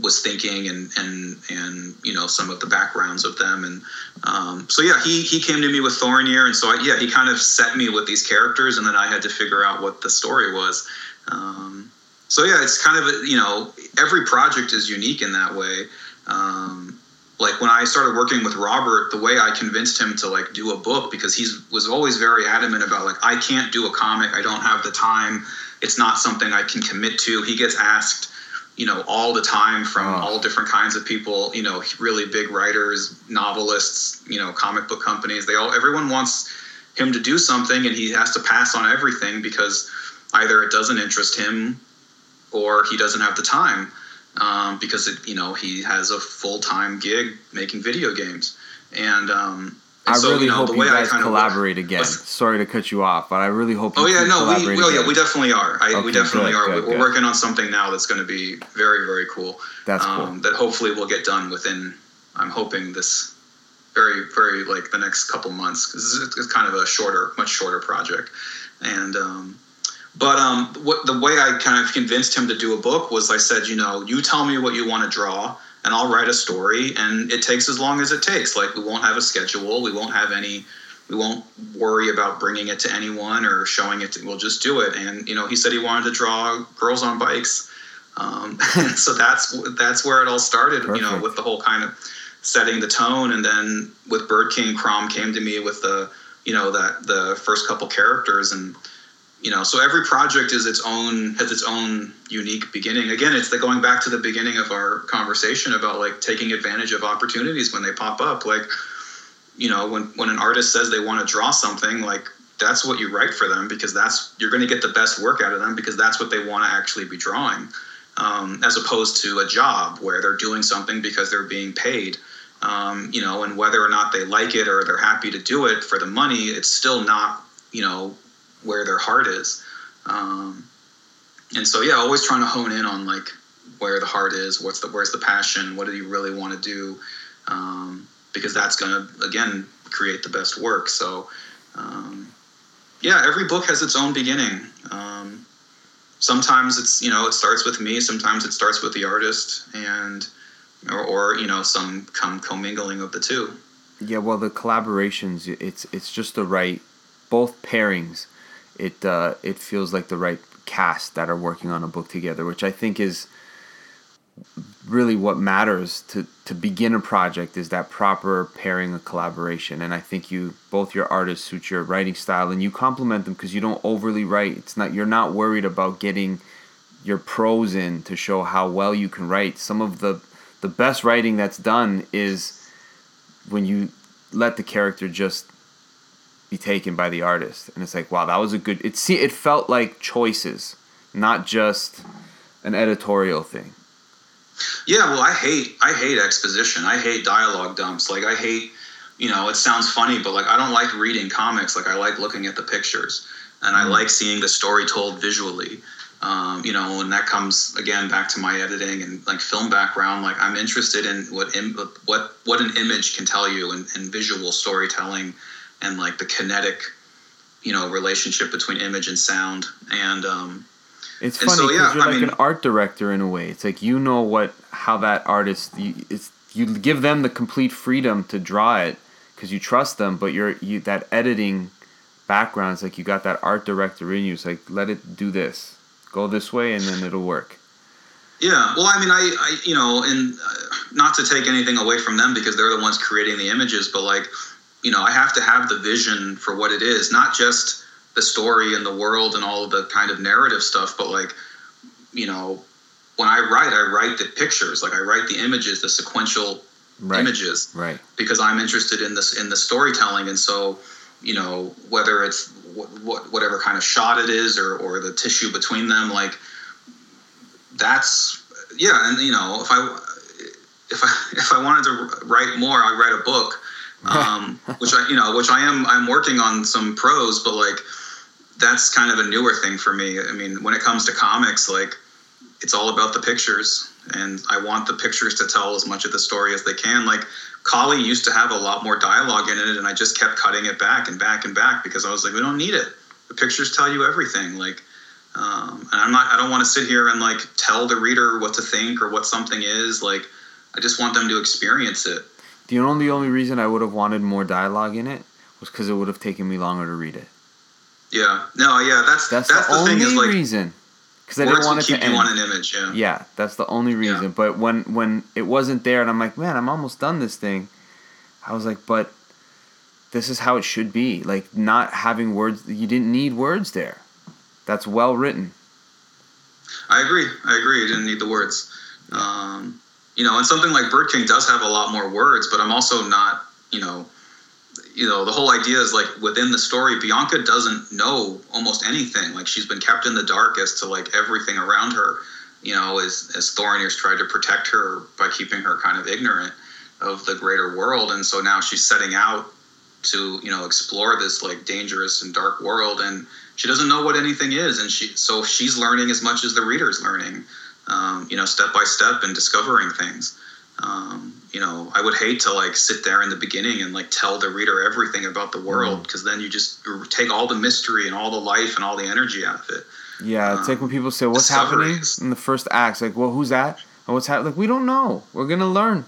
was thinking and and and you know some of the backgrounds of them. And um, so yeah he he came to me with Thornir. And so I, yeah he kind of set me with these characters and then I had to figure out what the story was. Um, so yeah it's kind of you know every project is unique in that way. Um, like when I started working with Robert, the way I convinced him to like do a book because he's was always very adamant about like I can't do a comic, I don't have the time, it's not something I can commit to. He gets asked, you know, all the time from Oh. all different kinds of people, you know, really big writers, novelists, you know, comic book companies. They all everyone wants him to do something and he has to pass on everything because either it doesn't interest him or he doesn't have the time um, because it, you know he has a full time gig making video games, and, um, and I so really you know hope you guys collaborate again. What's- Sorry to cut you off, but I really hope. You Oh yeah, no, we well, yeah, again. we definitely are. I, Okay, we definitely good, are. good, We're good. working on something now that's going to be very, very cool. That's um, cool. That hopefully will get done within. I'm hoping this very, very like the next couple months because it's, it's kind of a shorter, much shorter project, and. Um, but um, what the way I kind of convinced him to do a book was I said, you know, you tell me what you want to draw, and I'll write a story, and it takes as long as it takes. Like we won't have a schedule, we won't have any, we won't worry about bringing it to anyone or showing it. To, we'll just do it. And you know, he said he wanted to draw girls on bikes, um, so that's that's where it all started. You know, with the whole kind of setting the tone, and then with Bird King, Crom came to me with the you know that the first couple characters and you know so every project is its own has its own unique beginning. Again it's the going back to the beginning of our conversation about like taking advantage of opportunities when they pop up. Like you know when when an artist says they want to draw something like that's what you write for them because that's you're going to get the best work out of them because that's what they want to actually be drawing um, as opposed to a job where they're doing something because they're being paid um, you know and whether or not they like it or they're happy to do it for the money it's still not you know where their heart is. Um, and so yeah always trying to hone in on like where the heart is what's the where's the passion what do you really want to do? Um, because that's going to again create the best work. So um, yeah every book has its own beginning. Um, sometimes it's you know it starts with me sometimes it starts with the artist and or, or you know some come commingling of the two. Yeah, well, the collaborations, it's it's just the right, both pairings. It uh, it feels like the right cast that are working on a book together, which I think is really what matters to to begin a project is that proper pairing of collaboration. And I think you both your artists suit your writing style, and you complement them because you don't overly write. It's not you're not worried about getting your prose in to show how well you can write. Some of the the best writing that's done is when you let the character just be taken by the artist and it's like wow that was a good it see it felt like choices not just an editorial thing Yeah, well, I hate I hate exposition. I hate dialogue dumps. Like I hate, you know, it sounds funny, but like I don't like reading comics. Like I like looking at the pictures, and I Mm. like seeing the story told visually. Um, you know, and that comes again back to my editing and like film background. Like I'm interested in what Im- what what an image can tell you, and, and visual storytelling, and like the kinetic, you know, relationship between image and sound. And um, it's And funny so, because yeah, you're I like mean- an art director in a way. It's like you know what how that artist you, it's you give them the complete freedom to draw it because you trust them but you're you that editing background it's like you got that art director in you. It's like let it do this. Go this way and then it'll work. Yeah, well, I mean, I, I you know, and uh, not to take anything away from them because they're the ones creating the images, but like, you know, I have to have the vision for what it is, not just the story and the world and all of the kind of narrative stuff, but like, you know, when I write, I write the pictures, like I write the images, the sequential right. images right. because I'm interested in this in the storytelling, and so you know whether it's what, what whatever kind of shot it is or or the tissue between them, like that's yeah, and you know if I if I if I wanted to write more, I write a book, um, which I you know which I am I'm working on some prose, but like that's kind of a newer thing for me. I mean, when it comes to comics, like it's all about the pictures, and I want the pictures to tell as much of the story as they can. Like Kali used to have a lot more dialogue in it, and I just kept cutting it back and back and back because I was like, we don't need it. The pictures tell you everything. Like, um, and I'm not. I don't want to sit here and like tell the reader what to think or what something is. Like, I just want them to experience it. The only only reason i would have wanted more dialogue in it was because it would have taken me longer to read it Yeah. No. Yeah. That's that's, that's, the, the, only thing is like reason because I didn't want it to you end. on an image. Yeah. Yeah, that's the only reason. Yeah. But when when it wasn't there, and I'm like, man, I'm almost done this thing. I was like, but this is how it should be. Like not having words. You didn't need words there. That's well written. I agree. I agree. You didn't need the words. Um, you know, and something like Bird King does have a lot more words, but I'm also not, you know, you know, the whole idea is like within the story, Bianca doesn't know almost anything. Like she's been kept in the dark as to like everything around her. You know, as as Thornir's tried to protect her by keeping her kind of ignorant of the greater world, and so now she's setting out to you know explore this like dangerous and dark world, and she doesn't know what anything is, and she so she's learning as much as the reader's learning. Um, you know, step by step and discovering things. Um, you know, I would hate to like sit there in the beginning and like tell the reader everything about the world because then you just take all the mystery and all the life and all the energy out of it. Yeah, it's like when people say, "What's happening in the first act?" Like, well, who's that? And what's happening? Like, we don't know. We're gonna learn.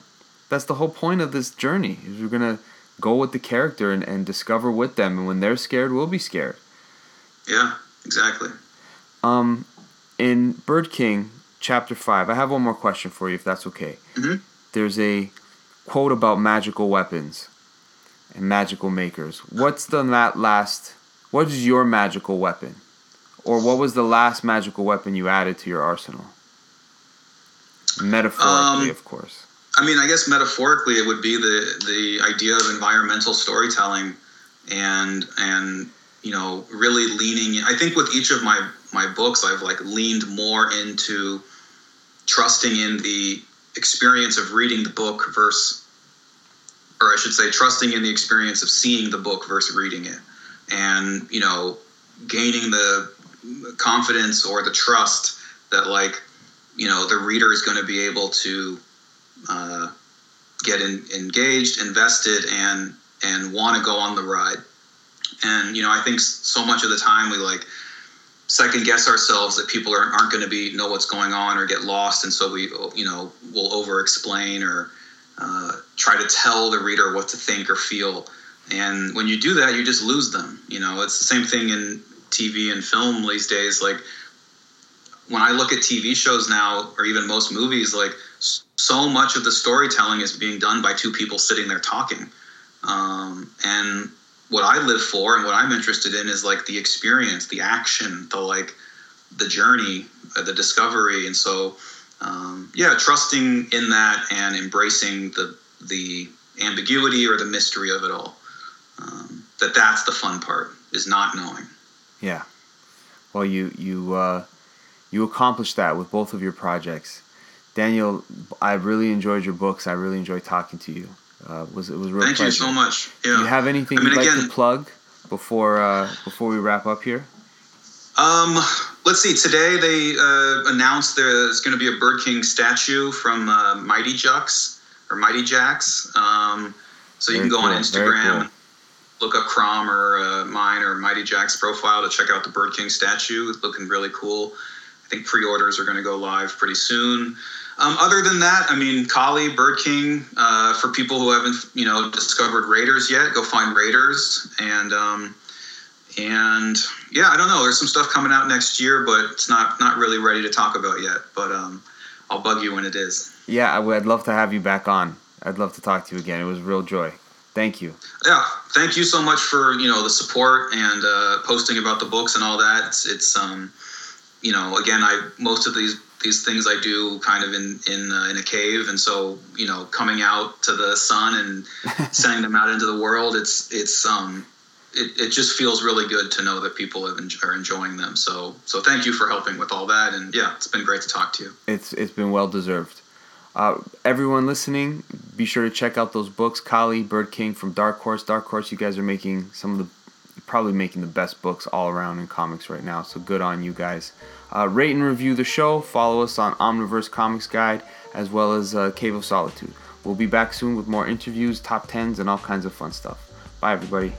That's the whole point of this journey. Is we're gonna go with the character and, and discover with them. And when they're scared, we'll be scared. Yeah, exactly. Um, in Bird King, chapter five, I have one more question for you, if that's okay. Mhm. There's a quote about magical weapons and magical makers. What's the la- last? What is your magical weapon, or what was the last magical weapon you added to your arsenal? Metaphorically, Um, of course. I mean, I guess metaphorically, it would be the the idea of environmental storytelling, and and you know, really leaning. I think with each of my my books, I've like leaned more into trusting in the experience of reading the book versus, or I should say, trusting in the experience of seeing the book versus reading it, and you know, gaining the confidence or the trust that like you know the reader is going to be able to uh, get in, engaged, invested, and and want to go on the ride. And you know, I think so much of the time we like second guess ourselves that people aren't, aren't going to be know what's going on or get lost, and so we you know will over explain or uh, try to tell the reader what to think or feel. And when you do that, you just lose them. You know, it's the same thing in TV and film these days. Like when I look at TV shows now, or even most movies, like so much of the storytelling is being done by two people sitting there talking. Um, and what I live for and what I'm interested in is like the experience, the action, the like, the journey, uh, the discovery. And so, um, yeah, trusting in that and embracing the the ambiguity or the mystery of it all. Um, that that's the fun part is not knowing. Yeah. Well, you you uh, you accomplished that with both of your projects, Daniel. I really enjoyed your books. I really enjoyed talking to you. Uh, was it was real Thank pleasure. you so much. Yeah. Do you have anything I mean, you'd like to plug before uh, before we wrap up here? Um, let's see. Today they uh, announced there's going to be a Bird King statue from uh, Mighty Jux or Mighty Jaxx. Um, so you Very can go on cool, very Instagram cool. look up Crom or uh, mine or Mighty Jaxx's profile to check out the Bird King statue. It's looking really cool. I think pre-orders are going to go live pretty soon. Um, other than that, I mean, Kali, Bird King, uh, for people who haven't, you know, discovered Raiders yet, go find Raiders. And, um, and yeah, I don't know. There's some stuff coming out next year, but it's not, not really ready to talk about yet. But um, I'll bug you when it is. Yeah, I would. I'd love to have you back on. I'd love to talk to you again. It was a real joy. Thank you. Yeah, thank you so much for you know the support and uh, posting about the books and all that. It's, it's um, you know, again, I most of these these things I do kind of in in uh, in a cave, and so you know, coming out to the sun and sending them out into the world, it's it's um, it, it just feels really good to know that people have are enjoying them. So so thank you for helping with all that, and yeah, it's been great to talk to you. It's it's been well deserved. Uh, everyone listening, be sure to check out those books. Kali, Bird King from Dark Horse. Dark Horse, you guys are making some of the probably making the best books all around in comics right now. So good on you guys. Uh, rate and review the show. Follow us on Omniverse Comics Guide as well as uh, Cave of Solitude. We'll be back soon with more interviews, top tens, and all kinds of fun stuff. Bye, everybody.